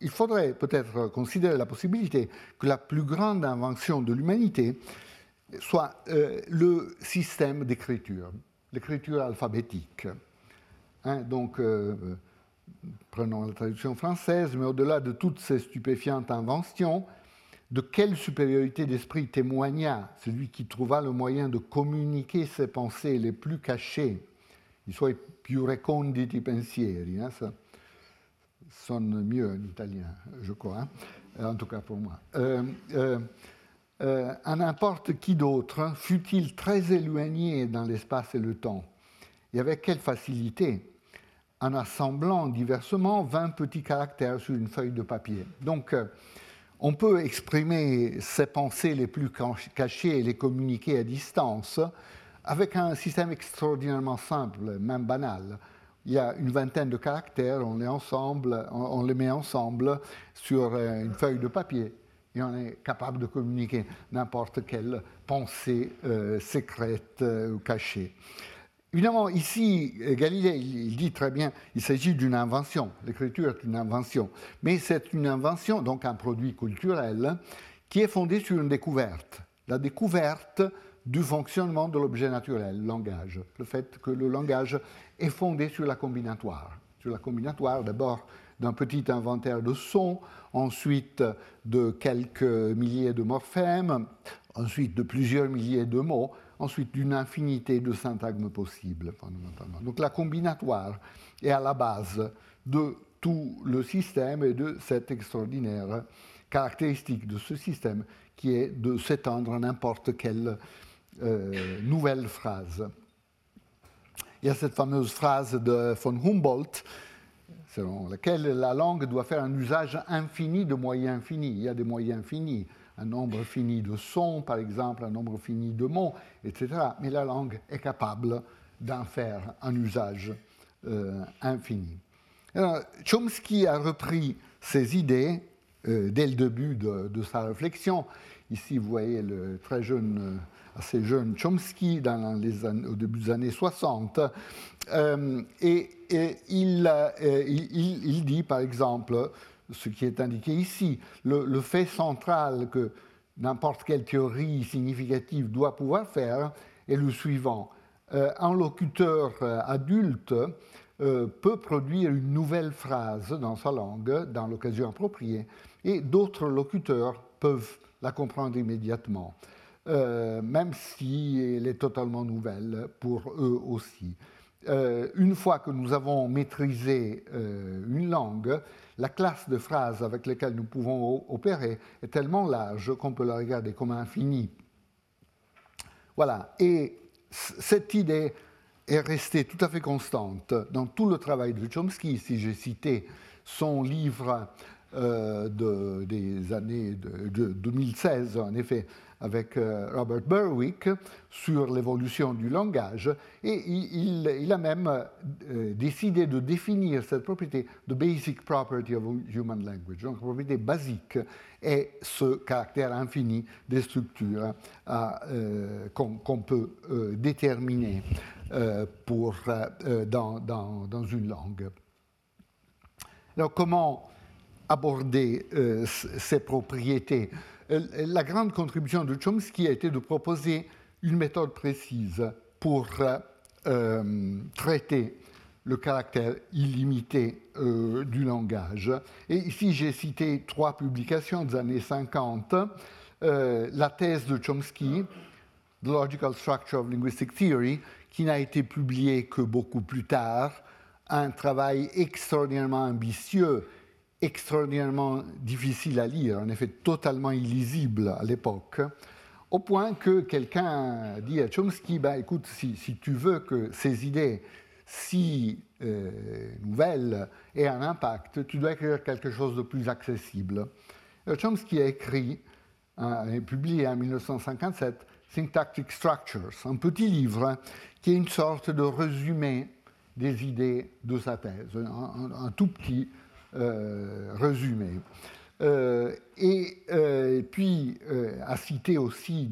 il faudrait peut-être considérer la possibilité que la plus grande invention de l'humanité soit euh, le système d'écriture, l'écriture alphabétique. Hein, donc, prenons la traduction française, mais au-delà de toutes ces stupéfiantes inventions, de quelle supériorité d'esprit témoigna celui qui trouva le moyen de communiquer ses pensées les plus cachées, i suoi più reconditi pensieri, hein, ça sonne mieux en italien, je crois, hein, en tout cas pour moi. Euh, euh, euh, à n'importe qui d'autre, fut-il très éloigné dans l'espace et le temps, et avec quelle facilité, en assemblant diversement 20 petits caractères sur une feuille de papier. Donc, on peut exprimer ses pensées les plus cachées et les communiquer à distance avec un système extraordinairement simple, même banal. Il y a une vingtaine de caractères, on les, on les met ensemble sur euh, une feuille de papier et on est capable de communiquer n'importe quelle pensée euh, secrète euh, ou cachée. Évidemment, ici, Galilée, il dit très bien, il s'agit d'une invention. L'écriture est une invention. Mais c'est une invention, donc un produit culturel, qui est fondé sur une découverte. La découverte du fonctionnement de l'objet naturel, le langage. Le fait que le langage est fondé sur la combinatoire. Sur la combinatoire, d'abord d'un petit inventaire de sons, ensuite de quelques milliers de morphèmes, ensuite de plusieurs milliers de mots, ensuite d'une infinité de syntagmes possibles, fondamentalement. Donc la combinatoire est à la base de tout le système et de cette extraordinaire caractéristique de ce système qui est de s'étendre à n'importe quelle euh, nouvelle phrase. Il y a cette fameuse phrase de von Humboldt, selon laquelle la langue doit faire un usage infini de moyens finis. Il y a des moyens finis un nombre fini de sons, par exemple, un nombre fini de mots, etc. Mais la langue est capable d'en faire un usage euh, infini. Chomsky a repris ces idées euh, dès le début de, sa réflexion. Ici, vous voyez le très jeune, euh, assez jeune Chomsky dans les au début des années 60. et, il, il, dit, par exemple, ce qui est indiqué ici. Le, fait central que n'importe quelle théorie significative doit pouvoir faire est le suivant. Euh, un locuteur euh, adulte euh, peut produire une nouvelle phrase dans sa langue dans l'occasion appropriée et d'autres locuteurs peuvent la comprendre immédiatement, même si elle est totalement nouvelle pour eux aussi. une fois que nous avons maîtrisé une langue, la classe de phrases avec lesquelles nous pouvons opérer est tellement large qu'on peut la regarder comme infinie. Voilà. Et cette idée est restée tout à fait constante dans tout le travail de Chomsky. Si j'ai cité son livre euh, des années de, 2016, en effet, avec euh, Robert Berwick sur l'évolution du langage, et il, a même euh, décidé de définir cette propriété, the basic property of human language. Donc, la propriété basique est ce caractère infini des structures euh, qu'on peut déterminer pour, dans, dans, dans, une langue. Alors, comment aborder ces propriétés? La grande contribution de Chomsky a été de proposer une méthode précise pour euh, traiter le caractère illimité euh, du langage. Et ici, j'ai cité trois publications des années 50. Euh, la thèse de Chomsky, The Logical Structure of Linguistic Theory, qui n'a été publiée que beaucoup plus tard, un travail extraordinairement ambitieux, extraordinairement difficile à lire, en effet totalement illisible à l'époque, au point que quelqu'un dit à Chomsky, bah, écoute, si, tu veux que ces idées si euh, nouvelle et un impact, tu dois écrire quelque chose de plus accessible. Chomsky a écrit et publié en 1957 Syntactic Structures, un petit livre qui est une sorte de résumé des idées de sa thèse, un, tout petit euh, résumé. Euh, et puis a cité aussi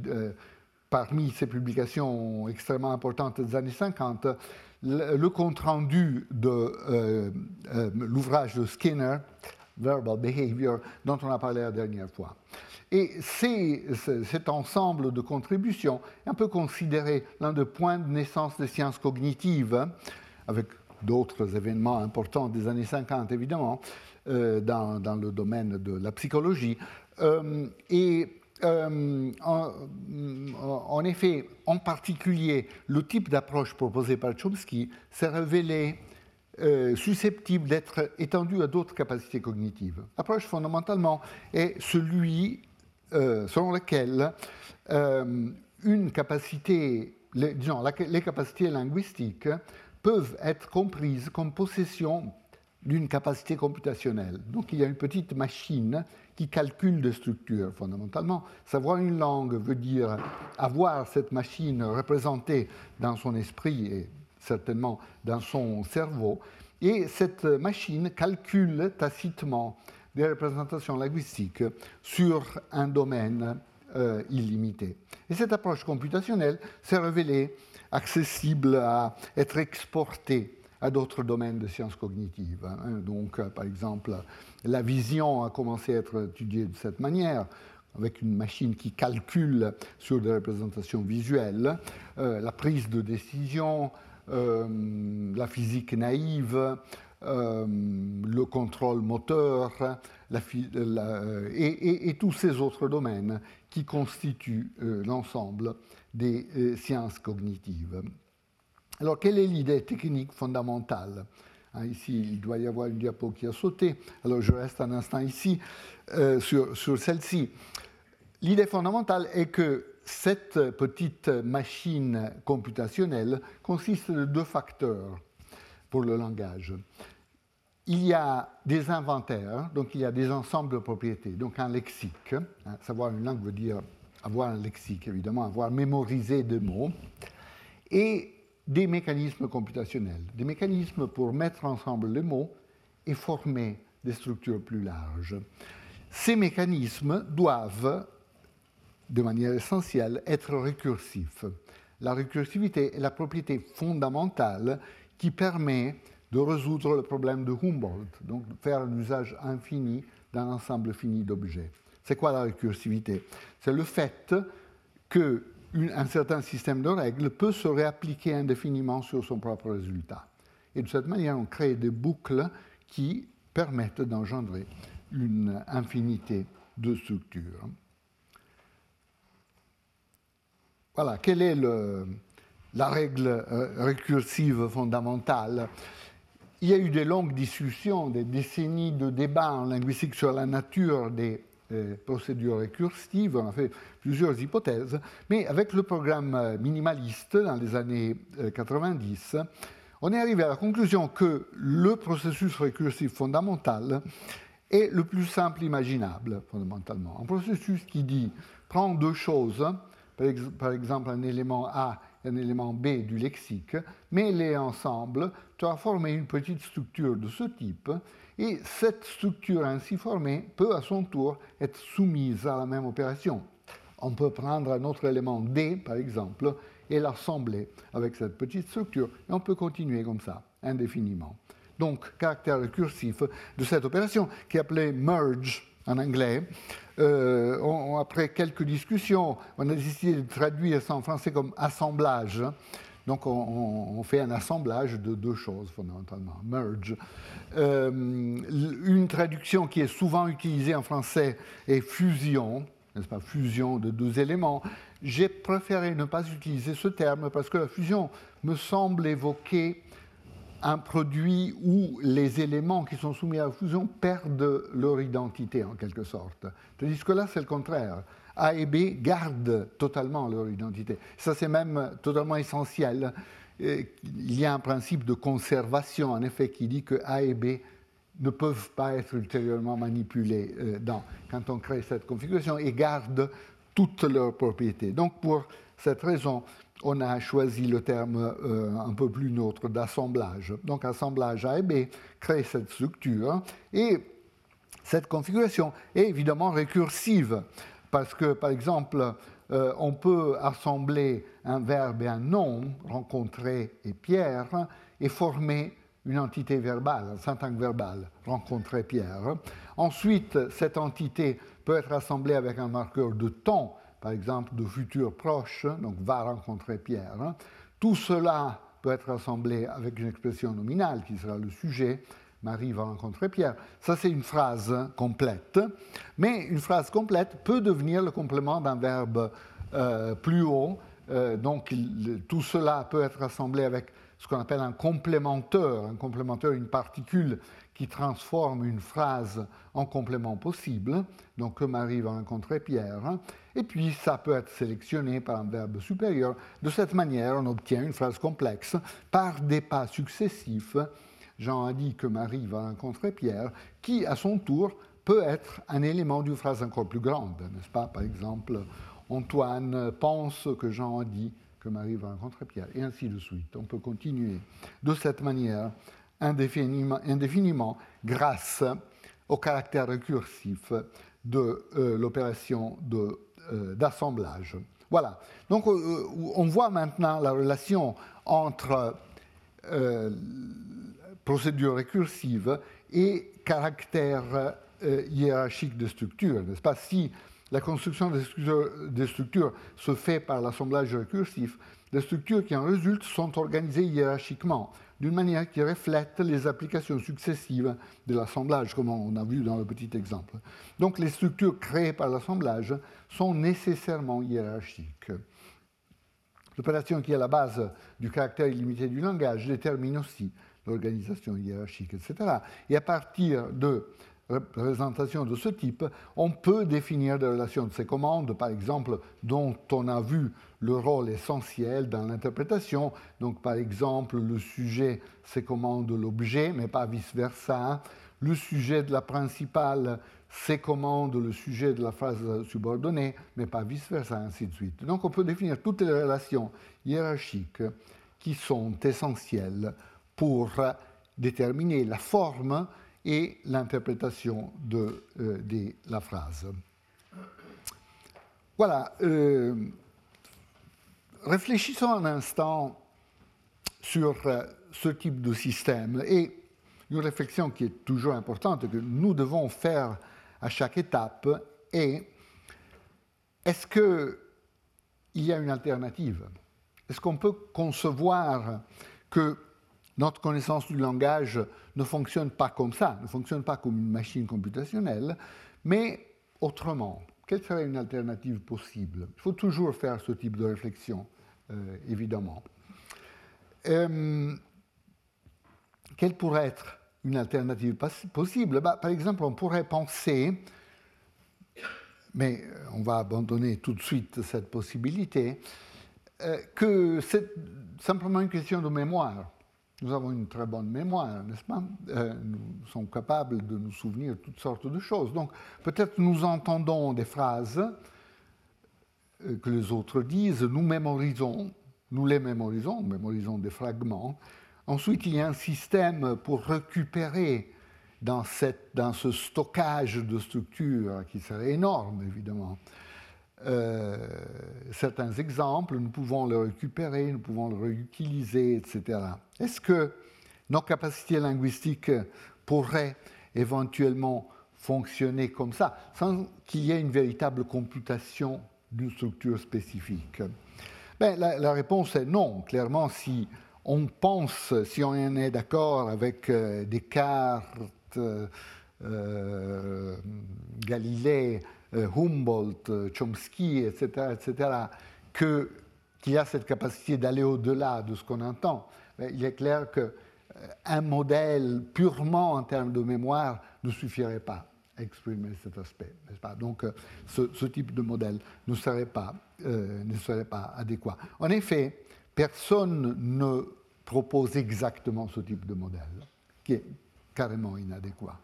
parmi ses publications extrêmement importantes des années 50 le, compte-rendu de euh, euh, l'ouvrage de Skinner, Verbal Behavior, dont on a parlé la dernière fois. Et cet ensemble de contributions est un peu considéré l'un des points de naissance des sciences cognitives, hein, avec d'autres événements importants des années 50 évidemment, euh, dans, dans, le domaine de la psychologie. et euh, en, effet, en particulier, le type d'approche proposée par Chomsky s'est révélé euh, susceptible d'être étendu à d'autres capacités cognitives. L'approche fondamentalement est celui euh, selon lequel une capacité, disons, les capacités linguistiques peuvent être comprises comme possession d'une capacité computationnelle. Donc il y a une petite machine qui calcule des structures fondamentalement. Savoir une langue veut dire avoir cette machine représentée dans son esprit et certainement dans son cerveau. Et cette machine calcule tacitement des représentations linguistiques sur un domaine euh, illimité. Et cette approche computationnelle s'est révélée accessible à être exportée à d'autres domaines de sciences cognitives. Hein. Donc, euh, par exemple, la vision a commencé à être étudiée de cette manière avec une machine qui calcule sur des représentations visuelles, euh, la prise de décision, euh, la physique naïve, le contrôle moteur et, tous ces autres domaines qui constituent l'ensemble des sciences cognitives. Alors, quelle est l'idée technique fondamentale? Hein, Ici, il doit y avoir une diapo qui a sauté. Alors, je reste un instant ici euh, sur, sur celle-ci. L'idée fondamentale est que cette petite machine computationnelle consiste de deux facteurs pour le langage. Il y a des inventaires, donc il y a des ensembles de propriétés, donc un lexique. Hein, savoir une langue veut dire avoir un lexique, évidemment, avoir mémorisé des mots. Et des mécanismes computationnels, des mécanismes pour mettre ensemble les mots et former des structures plus larges. Ces mécanismes doivent, de manière essentielle, être récursifs. La récursivité est la propriété fondamentale qui permet de résoudre le problème de Humboldt, donc de faire un usage infini d'un ensemble fini d'objets. C'est quoi la récursivité? C'est le fait que un certain système de règles peut se réappliquer indéfiniment sur son propre résultat. Et de cette manière, on crée des boucles qui permettent d'engendrer une infinité de structures. Voilà, quelle est la règle euh, récursive fondamentale? Il y a eu des longues discussions, des décennies de débats en linguistique sur la nature des euh, procédures récursives, on a fait plusieurs hypothèses, mais avec le programme minimaliste dans les années 90, euh, on est arrivé à la conclusion que le processus récursif fondamental est le plus simple imaginable, fondamentalement. Un processus qui dit prends deux choses, par exemple un élément A et un élément B du lexique, mets-les ensemble, formé une petite structure de ce type, et cette structure ainsi formée peut à son tour être soumise à la même opération. On peut prendre un autre élément D, par exemple, et l'assembler avec cette petite structure, et on peut continuer comme ça, indéfiniment. Donc, caractère récursif de cette opération, qui est appelée merge en anglais. Euh, après quelques discussions, on a décidé de traduire ça en français comme assemblage. Donc on, fait un assemblage de deux choses fondamentalement, merge. Euh, une traduction qui est souvent utilisée en français est fusion, n'est-ce pas, fusion de deux éléments. J'ai préféré ne pas utiliser ce terme parce que la fusion me semble évoquer un produit où les éléments qui sont soumis à la fusion perdent leur identité en quelque sorte. Tandis que là, c'est le contraire. A et B gardent totalement leur identité. Ça, c'est même totalement essentiel. Il y a un principe de conservation, en effet, qui dit que A et B ne peuvent pas être ultérieurement manipulés euh, dans, quand on crée cette configuration et gardent toutes leurs propriétés. Donc, pour cette raison, on a choisi le terme euh, un peu plus neutre d'assemblage. Donc assemblage A et B crée cette structure et cette configuration est évidemment récursive parce que par exemple euh, on peut assembler un verbe et un nom, rencontrer et Pierre, et former une entité verbale, un syntaxe verbal, rencontrer Pierre. Ensuite, cette entité peut être assemblée avec un marqueur de temps, par exemple de futur proche, donc va rencontrer Pierre. Tout cela peut être assemblé avec une expression nominale qui sera le sujet. Marie va rencontrer Pierre. Ça, c'est une phrase complète. Mais une phrase complète peut devenir le complément d'un verbe euh, plus haut. Euh, donc, tout cela peut être assemblé avec ce qu'on appelle un complémenteur. Un complémenteur, une particule qui transforme une phrase en complément possible, donc que Marie va rencontrer Pierre, et puis ça peut être sélectionné par un verbe supérieur. De cette manière, on obtient une phrase complexe par des pas successifs. Jean a dit que Marie va rencontrer Pierre, qui à son tour peut être un élément d'une phrase encore plus grande, n'est-ce pas? Par exemple, Antoine pense que Jean a dit que Marie va rencontrer Pierre, et ainsi de suite. On peut continuer de cette manière indéfiniment, grâce au caractère récursif de euh, l'opération euh, d'assemblage. voilà. Donc euh, on voit maintenant la relation entre procédure récursive et caractère hiérarchique de structure, n'est-ce pas? Si la construction des structures, des structures se fait par l'assemblage récursif, les structures qui en résultent sont organisées hiérarchiquement d'une manière qui reflète les applications successives de l'assemblage, comme on a vu dans le petit exemple. Donc les structures créées par l'assemblage sont nécessairement hiérarchiques. L'opération qui est à la base du caractère illimité du langage détermine aussi l'organisation hiérarchique, etc. Et à partir de représentations de ce type, on peut définir des relations de ces commandes, par exemple, dont on a vu le rôle essentiel dans l'interprétation. Donc, par exemple, le sujet se commande l'objet, mais pas vice-versa. Le sujet de la principale se commande le sujet de la phrase subordonnée, mais pas vice-versa, ainsi de suite. Donc, on peut définir toutes les relations hiérarchiques qui sont essentielles pour déterminer la forme et l'interprétation de, euh, la phrase. Voilà. Euh, réfléchissons un instant sur euh, ce type de système et une réflexion qui est toujours importante que nous devons faire à chaque étape est est-ce qu'il y a une alternative? Est-ce qu'on peut concevoir que notre connaissance du langage ne fonctionne pas comme ça, ne fonctionne pas comme une machine computationnelle, mais autrement. Quelle serait une alternative possible? Il faut toujours faire ce type de réflexion, euh, évidemment. Euh, quelle pourrait être une alternative possible? Bah, Par exemple, on pourrait penser, mais on va abandonner tout de suite cette possibilité, euh, que c'est simplement une question de mémoire. Nous avons une très bonne mémoire, n'est-ce pas? Euh, Nous sommes capables de nous souvenir toutes sortes de choses. Donc peut-être nous entendons des phrases euh, que les autres disent, nous mémorisons, nous les mémorisons, nous mémorisons des fragments. Ensuite, il y a un système pour récupérer dans, cette, dans ce stockage de structures qui serait énorme, évidemment, euh, certains exemples, nous pouvons les récupérer, nous pouvons les réutiliser, etc. Est-ce que nos capacités linguistiques pourraient éventuellement fonctionner comme ça, sans qu'il y ait une véritable computation d'une structure spécifique? Ben, la, réponse est non. Clairement, si on pense, si on est d'accord avec euh, Descartes, euh, Galilée, Humboldt, Chomsky, etc., etc., que, qu'il y a cette capacité d'aller au-delà de ce qu'on entend, il est clair qu'un modèle purement en termes de mémoire ne suffirait pas exprimer cet aspect, n'est-ce pas? Donc, euh, ce, type de modèle ne serait, pas, euh, ne serait pas adéquat. En effet, personne ne propose exactement ce type de modèle, qui est carrément inadéquat.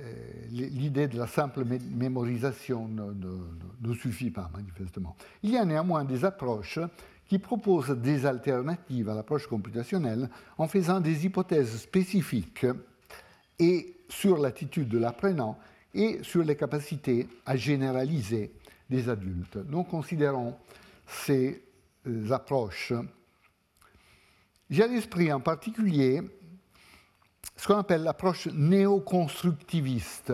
Euh, l'idée de la simple mémorisation ne, suffit pas, manifestement. Il y a néanmoins des approches qui proposent des alternatives à l'approche computationnelle en faisant des hypothèses spécifiques et sur l'attitude de l'apprenant et sur les capacités à généraliser des adultes. Nous considérons ces euh, approches. J'ai à l'esprit en particulier ce qu'on appelle l'approche néoconstructiviste,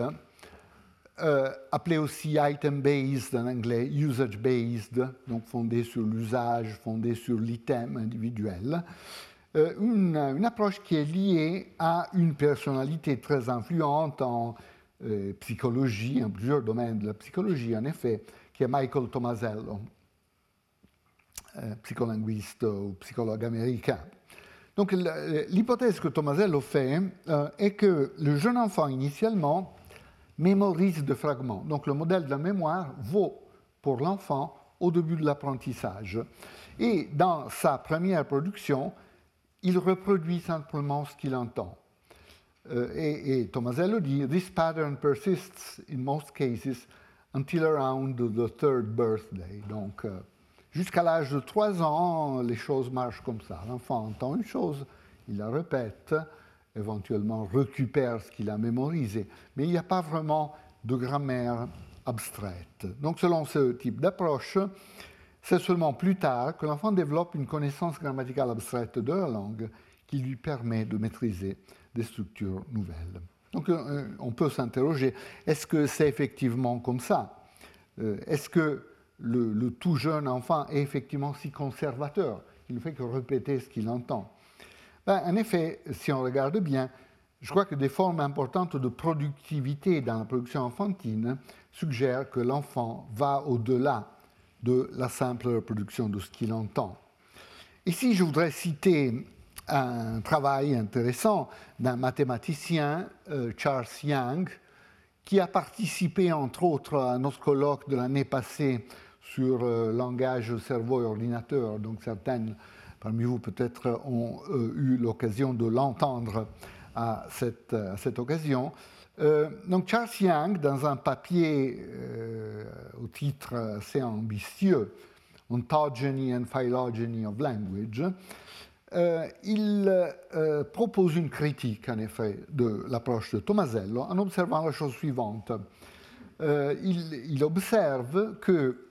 euh, appelée aussi item-based en anglais, usage-based, donc fondée sur l'usage, fondée sur l'item individuel, euh, une, approche qui est liée à une personnalité très influente en euh, psychologie, en plusieurs domaines de la psychologie, en effet, qui est Michael Tomasello, psycholinguiste ou psychologue américain. Donc l'hypothèse que Tomasello fait est que le jeune enfant initialement mémorise des fragments. Donc le modèle de la mémoire vaut pour l'enfant au début de l'apprentissage. Et dans sa première production, il reproduit simplement ce qu'il entend. Euh, et, Tomasello dit This pattern persists in most cases until around the third birthday. Donc, euh, jusqu'à l'âge de 3 ans, les choses marchent comme ça. L'enfant entend une chose, il la répète, éventuellement récupère ce qu'il a mémorisé, mais il n'y a pas vraiment de grammaire abstraite. Donc, selon ce type d'approche, c'est seulement plus tard que l'enfant développe une connaissance grammaticale abstraite de la langue qui lui permet de maîtriser des structures nouvelles. Donc euh, on peut s'interroger, est-ce que c'est effectivement comme ça? Euh, Est-ce que le, tout jeune enfant est effectivement si conservateur Il ne fait que répéter ce qu'il entend ben, En effet, si on regarde bien, je crois que des formes importantes de productivité dans la production enfantine suggèrent que l'enfant va au-delà de la simple reproduction de ce qu'il entend. Ici, je voudrais citer un travail intéressant d'un mathématicien, euh, Charles Young, qui a participé entre autres à notre colloque de l'année passée sur euh, langage, cerveau et ordinateur. Donc certaines parmi vous peut-être ont euh, eu l'occasion de l'entendre à cette, occasion. Euh, donc Charles Young, dans un papier euh, au titre assez ambitieux, Ontogeny and Phylogeny of Language, il propose une critique, en effet, de l'approche de Tomasello en observant la chose suivante. Il, observe que,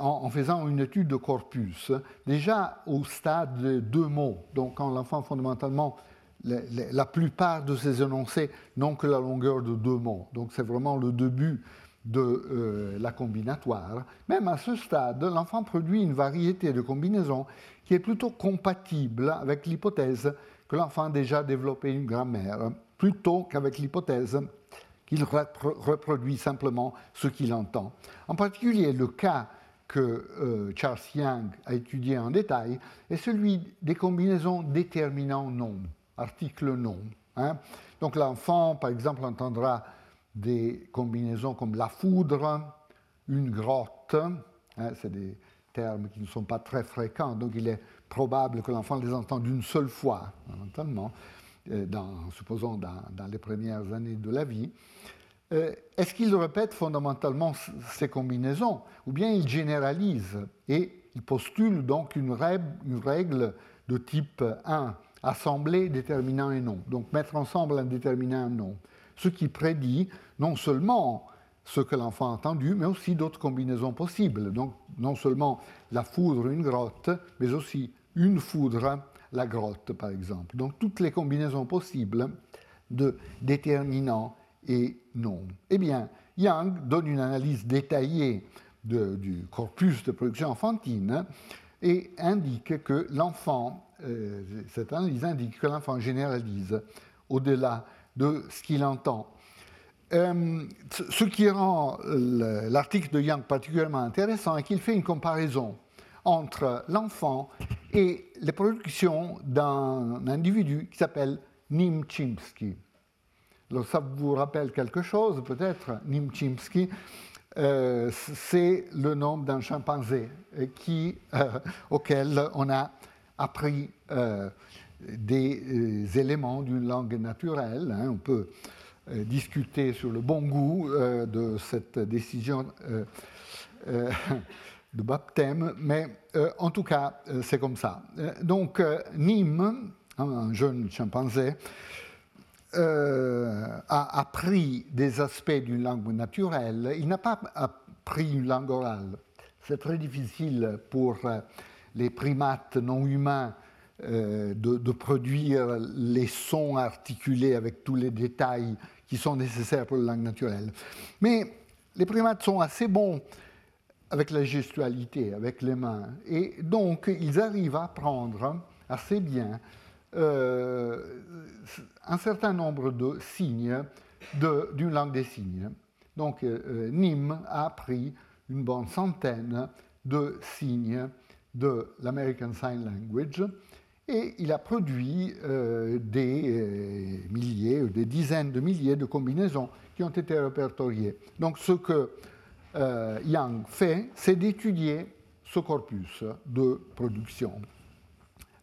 en, faisant une étude de corpus, déjà au stade de deux mots, donc quand l'enfant fondamentalement la plupart de ces énoncés n'ont que la longueur de deux mots. Donc c'est vraiment le début de euh, la combinatoire. Même à ce stade, l'enfant produit une variété de combinaisons qui est plutôt compatible avec l'hypothèse que l'enfant a déjà développé une grammaire, plutôt qu'avec l'hypothèse qu'il reproduit simplement ce qu'il entend. En particulier, le cas que euh, Charles Young a étudié en détail est celui des combinaisons déterminant-nom article non. Hein. Donc l'enfant, par exemple, entendra des combinaisons comme la foudre, une grotte, hein, c'est des termes qui ne sont pas très fréquents, donc il est probable que l'enfant les entende une seule fois, euh, dans, supposons dans, les premières années de la vie. Euh, est-ce qu'il répète fondamentalement ces combinaisons, ou bien il généralise et il postule donc une règle, une règle de type 1 assembler déterminant et nom. Donc mettre ensemble un déterminant et un nom. Ce qui prédit non seulement ce que l'enfant a entendu, mais aussi d'autres combinaisons possibles. Donc non seulement la foudre, une grotte, mais aussi une foudre, la grotte par exemple. Donc toutes les combinaisons possibles de déterminant et nom. Eh bien, Young donne une analyse détaillée du corpus de production enfantine et indique que l'enfant, cette analyse indique que l'enfant généralise au-delà de ce qu'il entend. ce qui rend l'article de Young particulièrement intéressant est qu'il fait une comparaison entre l'enfant et les productions d'un individu qui s'appelle Nim Chimpsky. Alors ça vous rappelle quelque chose peut-être, Nim Chimpsky euh, c'est le nom d'un chimpanzé qui, euh, auquel on a appris euh, des éléments d'une langue naturelle. Hein. On peut discuter sur le bon goût de cette décision de baptême, mais en tout cas, c'est comme ça. donc, Nîmes, un jeune chimpanzé, euh, a appris des aspects d'une langue naturelle, il n'a pas appris une langue orale. C'est très difficile pour euh, les primates non humains euh, de, de, produire les sons articulés avec tous les détails qui sont nécessaires pour la langue naturelle. Mais les primates sont assez bons avec la gestualité, avec les mains, et donc ils arrivent à apprendre assez bien euh, un certain nombre de signes d'une langue des signes. Donc euh, euh, Nîmes a appris une bonne centaine de signes de l'American Sign Language et il a produit des milliers des dizaines de milliers de combinaisons qui ont été répertoriées. Donc ce que Yang fait, c'est d'étudier ce corpus de production.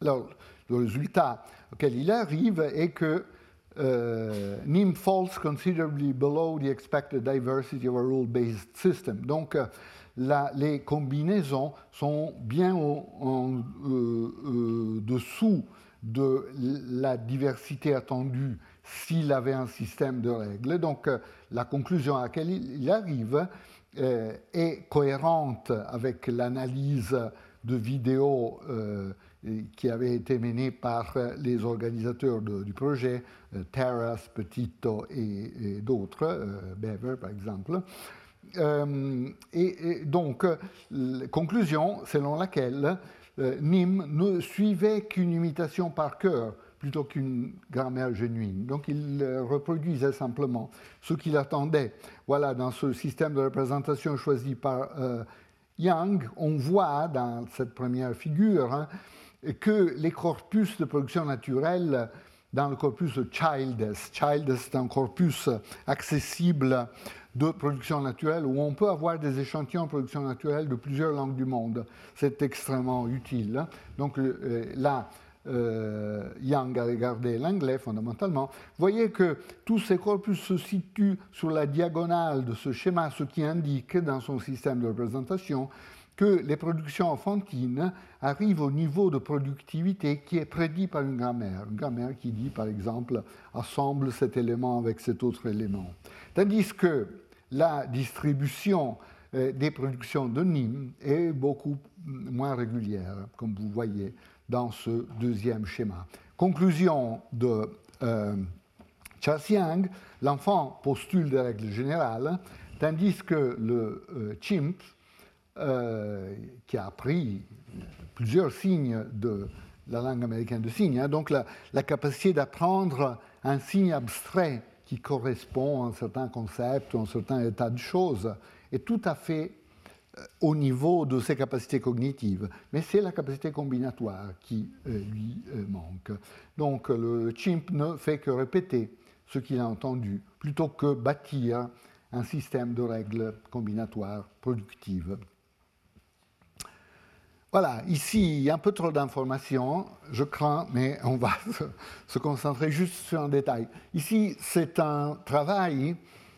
Alors, le résultat auquel il arrive est que euh, NIM falls considerably below the expected diversity of a rule-based system. Donc, euh, les combinaisons sont bien en euh, dessous de la diversité attendue s'il avait un système de règles. Donc, la conclusion à laquelle il arrive est cohérente avec l'analyse de vidéos qui avait été mené par les organisateurs du projet, euh, Terras, Petito et, d'autres, euh, Bever par exemple. Euh, et, donc, conclusion selon laquelle Nîmes ne suivait qu'une imitation par cœur plutôt qu'une grammaire genuine. Donc il reproduisait simplement ce qu'il attendait. Voilà, dans ce système de représentation choisi par Young, on voit dans cette première figure hein, que les corpus de production naturelle dans le corpus de Childes. Childes est un corpus accessible de production naturelle où on peut avoir des échantillons de production naturelle de plusieurs langues du monde. C'est extrêmement utile. Donc euh, là, euh, Yang a regardé l'anglais fondamentalement. Vous voyez que tous ces corpus se situent sur la diagonale de ce schéma, ce qui indique dans son système de représentation que les productions enfantines arrivent au niveau de productivité qui est prédit par une grammaire. Une grammaire qui dit, par exemple, assemble cet élément avec cet autre élément. Tandis que la distribution euh, des productions de Nîmes est beaucoup moins régulière, comme vous voyez dans ce deuxième schéma. Conclusion de euh, Xiang, l'enfant postule des règles générales, tandis que le euh, chimp euh, qui a appris plusieurs signes de la langue américaine de signes, hein. donc la, capacité d'apprendre un signe abstrait qui correspond à un certain concept ou à un certain état de choses est tout à fait au niveau de ses capacités cognitives, mais c'est la capacité combinatoire qui euh, lui manque. Donc le chimp ne fait que répéter ce qu'il a entendu plutôt que bâtir un système de règles combinatoires productives. Voilà, ici, un peu trop d'informations, je crains, mais on va se concentrer juste sur un détail. Ici, c'est un travail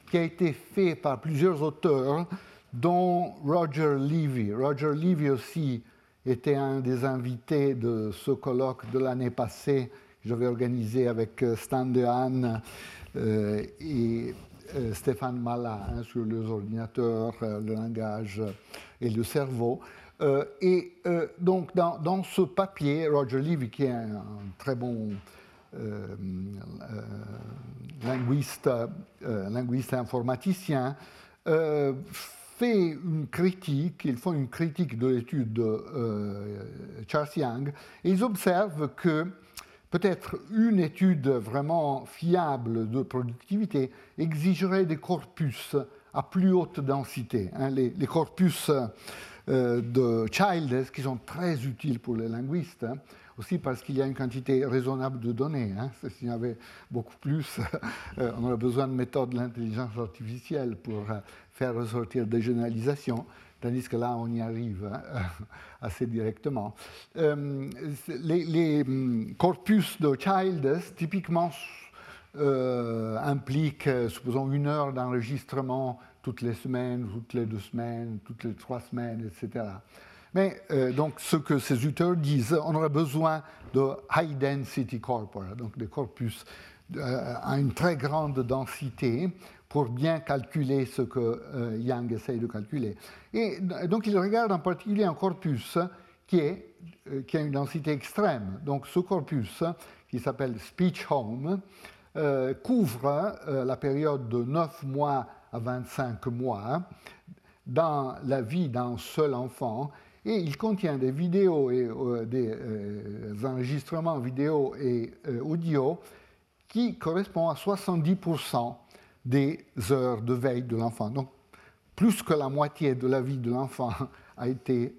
qui a été fait par plusieurs auteurs, dont Roger Levy. Roger Levy aussi était un des invités de ce colloque de l'année passée que j'avais organisé avec euh, Stan Dehaene euh, et euh, Stéphane Mala hein, sur les ordinateurs, le langage et le cerveau. Euh, et euh, donc, dans, ce papier, Roger Levy, qui est un, très bon euh, linguiste, linguiste informaticien, fait une critique, ils font une critique de l'étude de euh, Charles Young, et ils observent que peut-être une étude vraiment fiable de productivité exigerait des corpus à plus haute densité. Hein. les, corpus euh, de Childs, qui sont très utiles pour les linguistes, hein, aussi parce qu'il y a une quantité raisonnable de données. Hein. S'il y avait beaucoup plus, euh, on aurait besoin de méthodes de l'intelligence artificielle pour faire ressortir des généralisations, tandis que là, on y arrive hein, assez directement. Euh, les, hum, corpus de Childs, typiquement, impliquent, supposons, une heure d'enregistrement toutes les semaines, toutes les deux semaines, toutes les trois semaines, etc. Mais euh, donc, ce que ces auteurs disent, on aurait besoin de high density corpora, donc des corpus euh, à une très grande densité pour bien calculer ce que euh, Young essaye de calculer. Et donc, il regarde en particulier un corpus qui, est, qui a une densité extrême. Donc, ce corpus, qui s'appelle Speech Home, couvre la période de 9 mois à 25 mois dans la vie d'un seul enfant et il contient des vidéos et euh, des euh, enregistrements vidéo et euh, audio qui correspondent à 70% des heures de veille de l'enfant. Donc, plus que la moitié de la vie de l'enfant a été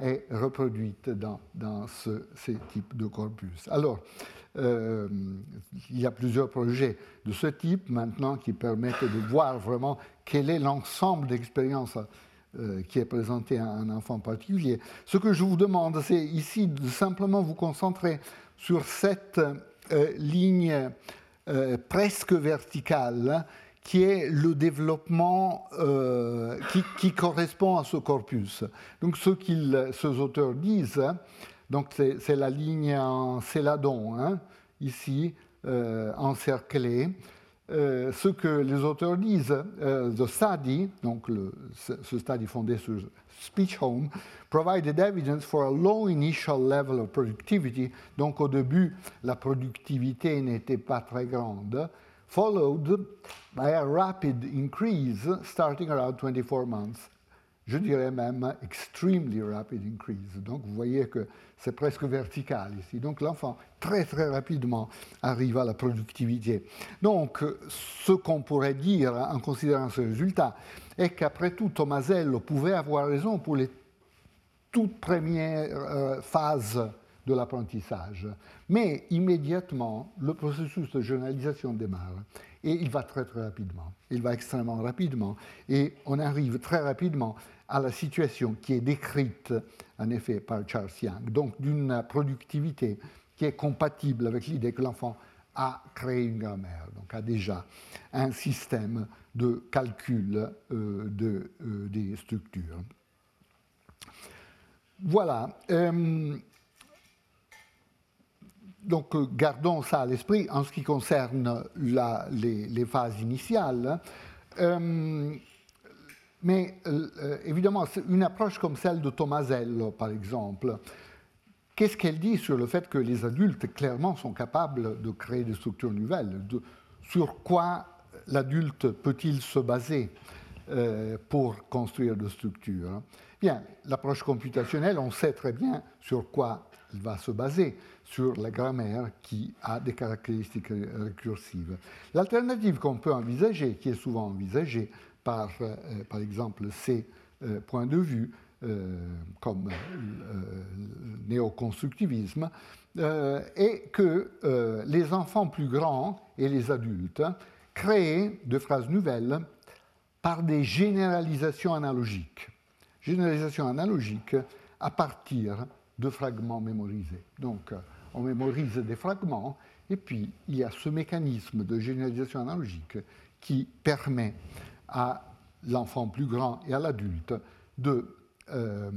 est reproduite dans, dans ce, ces types de corpus. Alors, il y a plusieurs projets de ce type maintenant qui permettent de voir vraiment quel est l'ensemble d'expériences euh, qui est présenté à un enfant particulier. Ce que je vous demande, c'est ici de simplement vous concentrer sur cette euh, ligne euh, presque verticale qui est le développement qui, qui, correspond à ce corpus. Donc ce qu'ils, ces auteurs disent, donc c'est, la ligne en céladon, hein, ici, encerclée. Euh, ce que les auteurs disent, euh, the study, donc ce study fondé sur Speech Home, provided evidence for a low initial level of productivity, donc au début la productivité n'était pas très grande, followed by a rapid increase starting around 24 months je dirais même extremely rapid increase. Donc vous voyez que c'est presque vertical ici. Donc l'enfant très très rapidement arrive à la productivité. Donc ce qu'on pourrait dire en considérant ce résultat est qu'après tout Tomasello pouvait avoir raison pour les toutes premières euh, phases de l'apprentissage. Mais immédiatement, le processus de journalisation démarre. Et il va très très rapidement. Il va extrêmement rapidement. Et on arrive très rapidement à la situation qui est décrite en effet par Charles Young, donc d'une productivité qui est compatible avec l'idée que l'enfant a créé une grammaire, donc a déjà un système de calcul euh, de, euh, des structures. Voilà. Euh, donc gardons ça à l'esprit en ce qui concerne les, phases initiales. Mais euh, euh, évidemment, une approche comme celle de Tomasello, par exemple, qu'est-ce qu'elle dit sur le fait que les adultes, clairement, sont capables de créer des structures nouvelles? Sur quoi l'adulte peut-il se baser euh, pour construire des structures? Bien, l'approche computationnelle, on sait très bien sur quoi elle va se baser, sur la grammaire qui a des caractéristiques récursives. L'alternative qu'on peut envisager, qui est souvent envisagée, par, euh, par exemple, ces euh, points de vue, euh, comme le néoconstructivisme, est que les enfants plus grands et les adultes créent de phrases nouvelles par des généralisations analogiques. Généralisations analogiques à partir de fragments mémorisés. Donc, on mémorise des fragments, et puis il y a ce mécanisme de généralisation analogique qui permet à l'enfant plus grand et à l'adulte de, euh,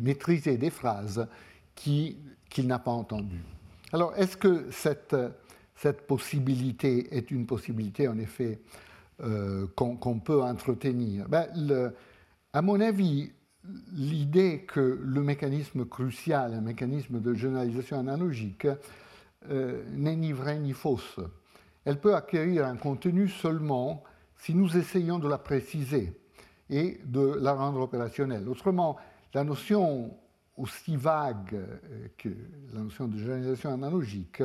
maîtriser des phrases qu'il n'a pas entendues. Alors, est-ce que cette, cette, possibilité est une possibilité, en effet, euh, qu'on peut entretenir? Ben, À mon avis, l'idée que le mécanisme crucial, un mécanisme de généralisation analogique, euh, n'est ni vrai ni fausse elle peut acquérir un contenu seulement si nous essayons de la préciser et de la rendre opérationnelle. Autrement, la notion aussi vague euh, que la notion de généralisation analogique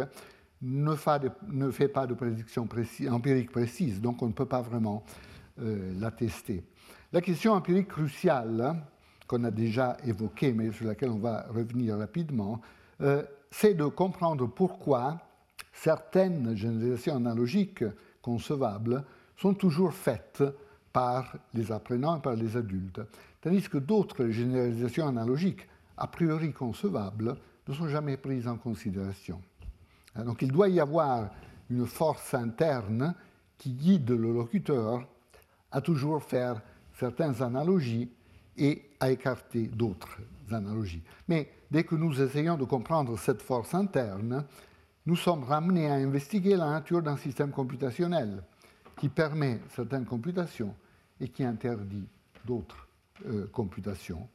ne, fait pas de prédiction empirique précise, donc on ne peut pas vraiment euh, la tester. La question empirique cruciale, qu'on a déjà évoquée, mais sur laquelle on va revenir rapidement, euh, c'est de comprendre pourquoi certaines généralisations analogiques concevables sont toujours faites par les apprenants et par les adultes, tandis que d'autres généralisations analogiques, a priori concevables, ne sont jamais prises en considération. Donc il doit y avoir une force interne qui guide le locuteur à toujours faire certaines analogies et à écarter d'autres analogies. Mais dès que nous essayons de comprendre cette force interne, nous sommes ramenés à investiguer la nature d'un système computationnel qui permet certaines computations et qui interdit d'autres euh, computations.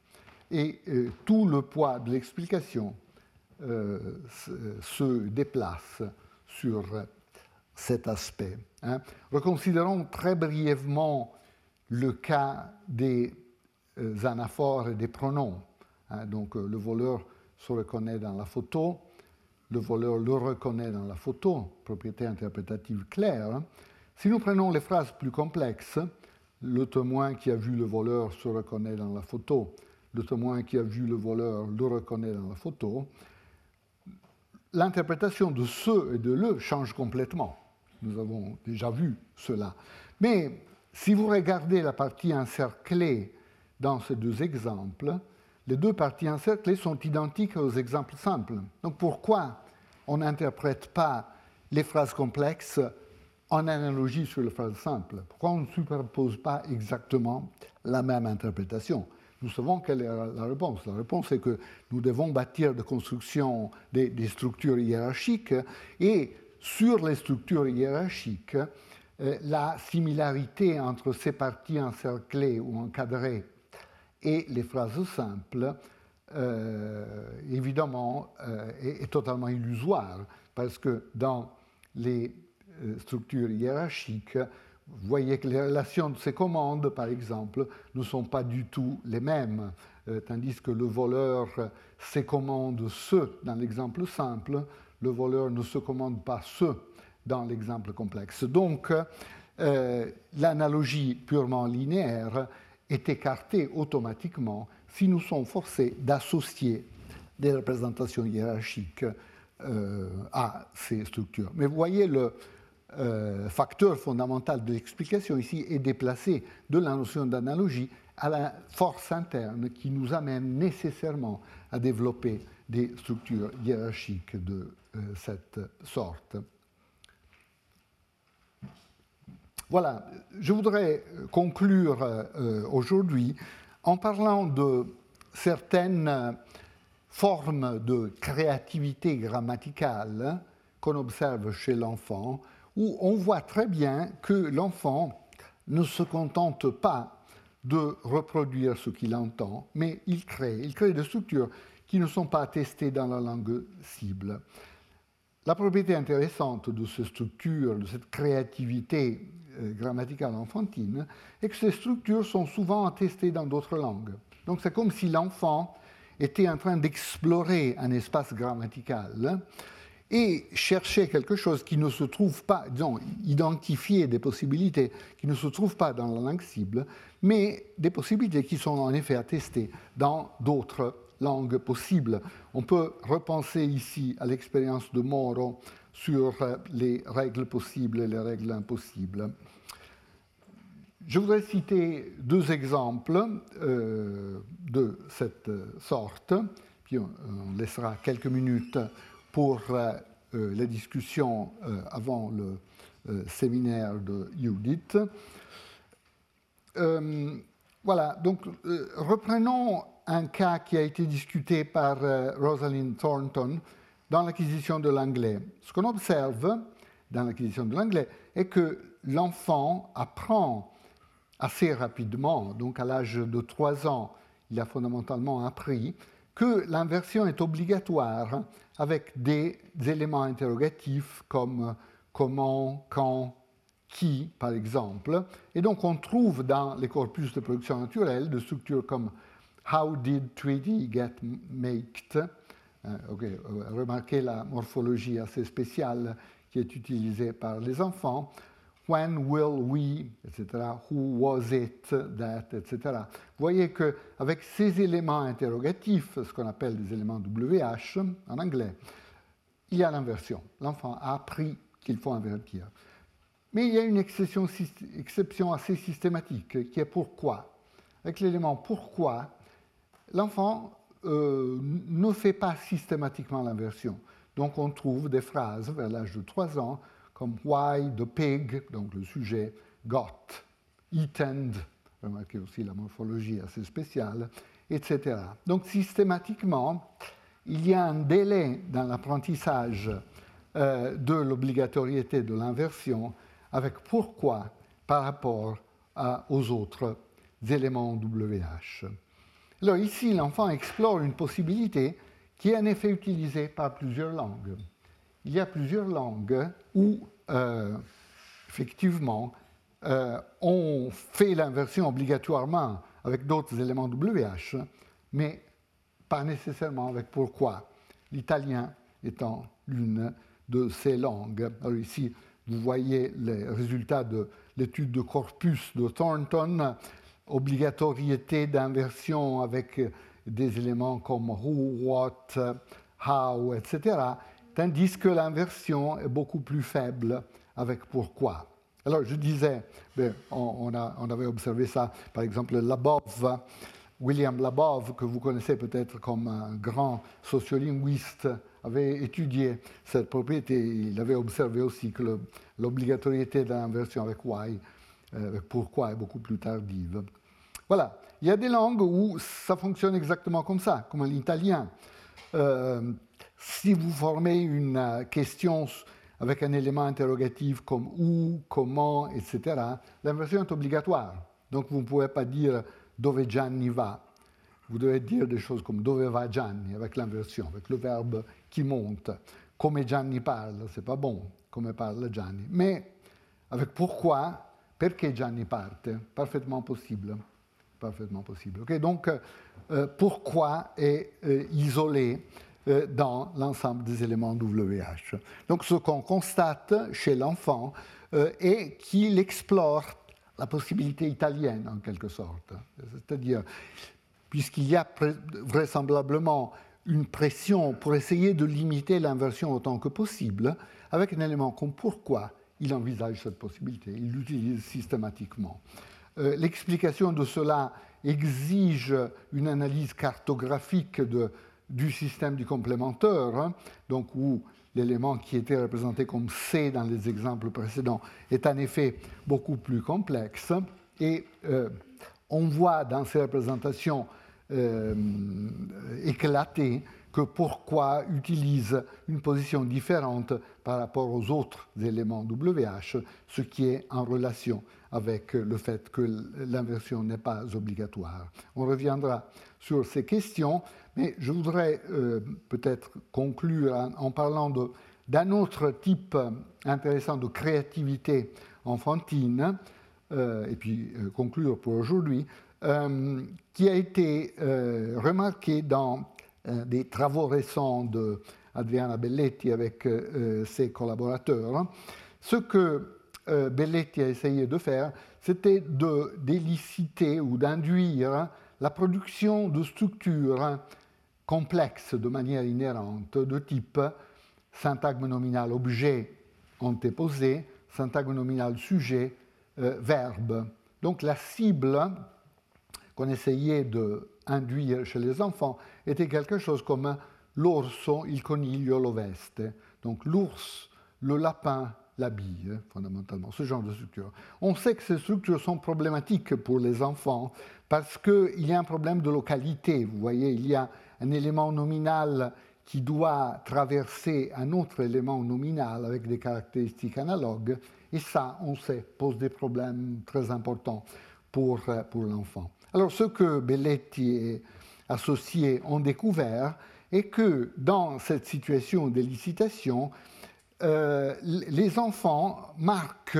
Et euh, tout le poids de l'explication euh, se déplace sur cet aspect. Hein. Reconsidérons très brièvement le cas des anaphores et des pronoms. Hein. Donc le voleur se reconnaît dans la photo, le voleur le reconnaît dans la photo, propriété interprétative claire. Si nous prenons les phrases plus complexes, le témoin qui a vu le voleur se reconnaît dans la photo, le témoin qui a vu le voleur le reconnaît dans la photo, l'interprétation de ce et de le change complètement. Nous avons déjà vu cela. Mais si vous regardez la partie encerclée dans ces deux exemples, les deux parties encerclées sont identiques aux exemples simples. Donc pourquoi on n'interprète pas les phrases complexes en analogie sur les phrases simples? Pourquoi on ne superpose pas exactement la même interprétation? Nous savons quelle est la réponse. La réponse est que nous devons bâtir des constructions, des, structures hiérarchiques, et sur les structures hiérarchiques, euh, la similarité entre ces parties encerclées ou encadrées et les phrases simples, euh, évidemment, euh, est, totalement illusoire, parce que dans les euh, structures hiérarchiques, vous voyez que les relations de ces commandes, par exemple, ne sont pas du tout les mêmes, tandis que le voleur se commande ce dans l'exemple simple, le voleur ne se commande pas ce dans l'exemple complexe. Donc, l'analogie purement linéaire est écarté automatiquement si nous sommes forcés d'associer des représentations hiérarchiques euh, à ces structures. Mais vous voyez, le euh, facteur fondamental de l'explication ici est déplacé de la notion d'analogie à la force interne qui nous amène nécessairement à développer des structures hiérarchiques de euh, cette sorte. Voilà, je voudrais conclure euh, aujourd'hui en parlant de certaines formes de créativité grammaticale qu'on observe chez l'enfant, où on voit très bien que l'enfant ne se contente pas de reproduire ce qu'il entend, mais il crée, il crée des structures qui ne sont pas attestées dans la langue cible. La propriété intéressante de ces structures, de cette créativité euh, grammaticale enfantine, est que ces structures sont souvent attestées dans d'autres langues. Donc c'est comme si l'enfant était en train d'explorer un espace grammatical et cherchait quelque chose qui ne se trouve pas, disons, identifier des possibilités qui ne se trouvent pas dans la langue cible, mais des possibilités qui sont en effet attestées dans d'autres langues possibles. On peut repenser ici à l'expérience de Moro sur euh, les règles possibles et les règles impossibles. Je voudrais citer deux exemples euh, de cette sorte, puis on, laissera quelques minutes pour euh, la discussion avant le séminaire de Judith. voilà, donc reprenons un cas qui a été discuté par Rosalind Thornton dans l'acquisition de l'anglais. Ce qu'on observe dans l'acquisition de l'anglais est que l'enfant apprend assez rapidement, donc à l'âge de 3 ans, il a fondamentalement appris que l'inversion est obligatoire avec des éléments interrogatifs comme comment, quand, qui, par exemple. Et donc on trouve dans les corpus de production naturelle des structures comme How did treaty get made euh, Remarquez la morphologie assez spéciale qui est utilisée par les enfants. When will we, etc. Who was it that, etc. Vous voyez qu'avec ces éléments interrogatifs, ce qu'on appelle des éléments WH en anglais, il y a l'inversion. L'enfant a appris qu'il faut invertir. Mais il y a une exception assez systématique qui est pourquoi. Avec l'élément pourquoi, l'enfant euh, ne fait pas systématiquement l'inversion. Donc on trouve des phrases vers l'âge de 3 ans comme Why the pig, donc le sujet, got, eaten, remarquez aussi la morphologie assez spéciale, etc. Donc systématiquement, il y a un délai dans l'apprentissage euh, de l'obligatoriété de l'inversion avec pourquoi par rapport aux autres éléments WH. Alors ici, l'enfant explore une possibilité qui est en effet utilisée par plusieurs langues. Il y a plusieurs langues où, euh, effectivement, euh, on fait l'inversion obligatoirement avec d'autres éléments WH, mais pas nécessairement avec pourquoi. L'italien étant l'une de ces langues. Alors ici, vous voyez les résultats de l'étude de corpus de Thornton, obligatoriété d'inversion avec des éléments comme who, what, how, etc., tandis que l'inversion est beaucoup plus faible avec pourquoi? Alors je disais, ben, on, avait observé ça, par exemple, Labov, William Labov, que vous connaissez peut-être comme un grand sociolinguiste, avait étudié cette propriété. Il avait observé aussi que l'obligatoriété de avec why, euh, pourquoi, est beaucoup plus tardive. Voilà. Il y a des langues où ça fonctionne exactement comme ça, comme l'italien. Euh, si vous formez une question avec un élément interrogatif comme où, comment, etc., l'inversion est obligatoire. Donc vous ne pouvez pas dire dove Gianni va. Vous devez dire des choses comme dove va Gianni avec l'inversion, avec le verbe qui monte. Come Gianni parle, c'est pas bon, come parle Gianni. Mais avec pourquoi, perché Gianni parte, parfaitement possible. Parfaitement possible. Donc, euh, pourquoi est euh, isolé euh, dans l'ensemble des éléments WH. Donc, ce qu'on constate chez l'enfant est qu'il explore la possibilité italienne, en quelque sorte. C'est-à-dire, puisqu'il y a vraisemblablement une pression pour essayer de limiter l'inversion autant que possible, avec un élément comme pourquoi il envisage cette possibilité, il l'utilise systématiquement. Euh, l'explication de cela exige une analyse cartographique du système du complémentaire, hein, donc où l'élément qui était représenté comme C dans les exemples précédents est en effet beaucoup plus complexe. Et euh, on voit dans ces représentations euh, éclater que pourquoi utilise une position différente par rapport aux autres éléments WH, ce qui est en relation avec le fait que l'inversion n'est pas obligatoire. On reviendra sur ces questions, mais je voudrais euh, peut-être conclure en, parlant d'un autre type intéressant de créativité enfantine, euh, et puis conclure pour aujourd'hui, euh, qui a été euh, remarqué dans euh, des travaux récents de Adriana Belletti avec ses collaborateurs. Ce que Belletti a essayé de faire, c'était d'éliciter ou d'induire la production de structures complexes de manière inhérente, de type syntagme nominal objet antéposé, syntagme nominal sujet, verbe. Donc la cible qu'on essayait d'induire chez les enfants était quelque chose comme l'orso, il coniglio, l'oveste. Donc l'ours, le lapin, la bille, fondamentalement, ce genre de structure. On sait que ces structures sont problématiques pour les enfants parce qu'il y a un problème de localité. Vous voyez, il y a un élément nominal qui doit traverser un autre élément nominal avec des caractéristiques analogues, et ça, on sait, pose des problèmes très importants pour, pour l'enfant. Alors ce que Belletti et associés ont découvert est que dans cette situation d'élicitation, euh, les enfants marquent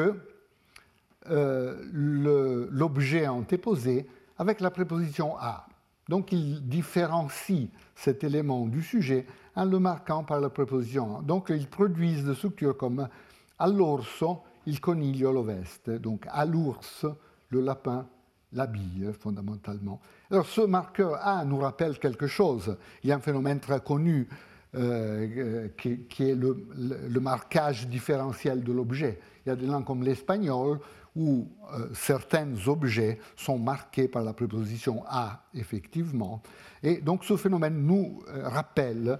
l'objet antéposé avec la préposition à. Donc il différencie cet élément du sujet en le marquant par la préposition a. Donc ils produisent des structures comme all'orso il coniglio lo veste, donc à l'ours le lapin l'habille fondamentalement. Alors ce marqueur A nous rappelle quelque chose. Il y a un phénomène très connu euh, qui, est le, marquage différentiel de l'objet. Il y a des langues comme l'espagnol où euh, certains objets sont marqués par la préposition a, effectivement. Et donc ce phénomène nous euh, rappelle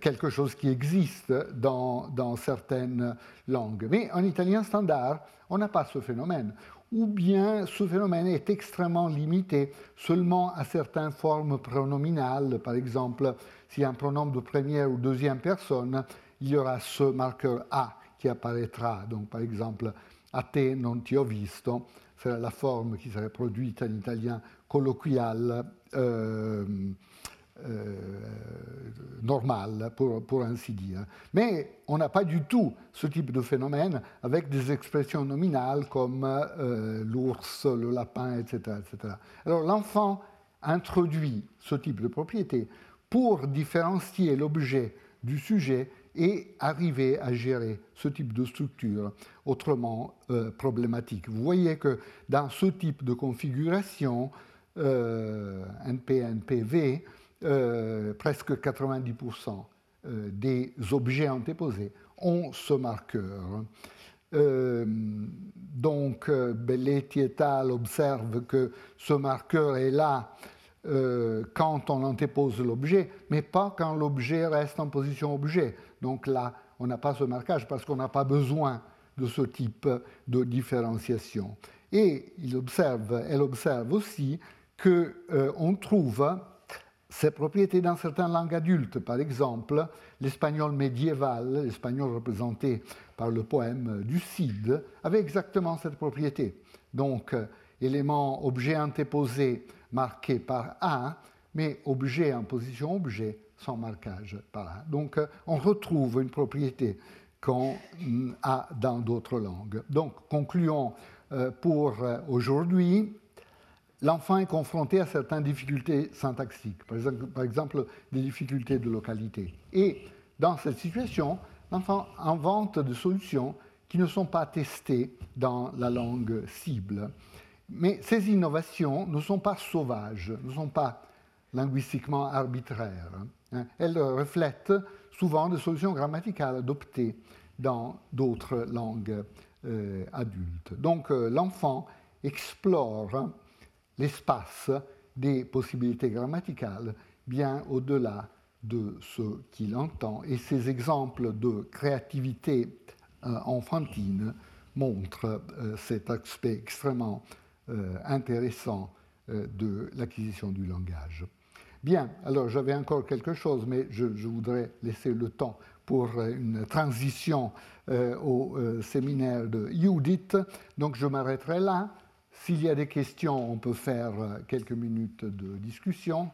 quelque chose qui existe dans, certaines langues. Mais en italien standard, on n'a pas ce phénomène. Ou bien ce phénomène est extrêmement limité seulement à certaines formes pronominales. Par exemple, s'il y a un pronom de première ou deuxième personne, il y aura ce marqueur a qui apparaîtra. Donc, par exemple, a te non ti ho visto, c'est la forme qui serait produite en italien colloquial euh, euh, normal, pour, pour, ainsi dire. Mais on n'a pas du tout ce type de phénomène avec des expressions nominales comme euh, l'ours, le lapin, etc. etc. Alors l'enfant introduit ce type de propriété pour différencier l'objet du sujet et arriver à gérer ce type de structure autrement euh, problématique. Vous voyez que dans ce type de configuration, euh, NP-NPV, euh, presque 90% euh, des objets antéposés ont ce marqueur. Euh, donc, Belletti et al. observent que ce marqueur est là quand on antépose l'objet, mais pas quand l'objet reste en position objet. Donc là, on n'a pas ce marquage parce qu'on n'a pas besoin de ce type de différenciation. Et elle observe aussi qu'on euh, trouve ces propriétés dans certaines langues adultes. Par exemple, l'espagnol médiéval, l'espagnol représenté par le poème du Cid, avait exactement cette propriété. Donc, euh, élément objet antéposé marqué par A, mais objet en position objet sans marquage par A. Donc, euh, on retrouve une propriété qu'on a dans d'autres langues. Donc, concluons euh, pour aujourd'hui l'enfant est confronté à certaines difficultés syntaxiques, par exemple, des difficultés de localité. Et dans cette situation, l'enfant invente des solutions qui ne sont pas testées dans la langue cible. Mais ces innovations ne sont pas sauvages, ne sont pas linguistiquement arbitraires. Hein. Elles reflètent souvent des solutions grammaticales adoptées dans d'autres langues euh, adultes. Donc euh, l'enfant explore l'espace des possibilités grammaticales bien au-delà de ce qu'il entend. Et ces exemples de créativité euh, enfantine montrent euh, cet aspect extrêmement euh, intéressant de l'acquisition du langage. Bien, alors j'avais encore quelque chose, mais je, voudrais laisser le temps pour une transition au séminaire de Judith. Donc je m'arrêterai là. S'il y a des questions, on peut faire euh, quelques minutes de discussion.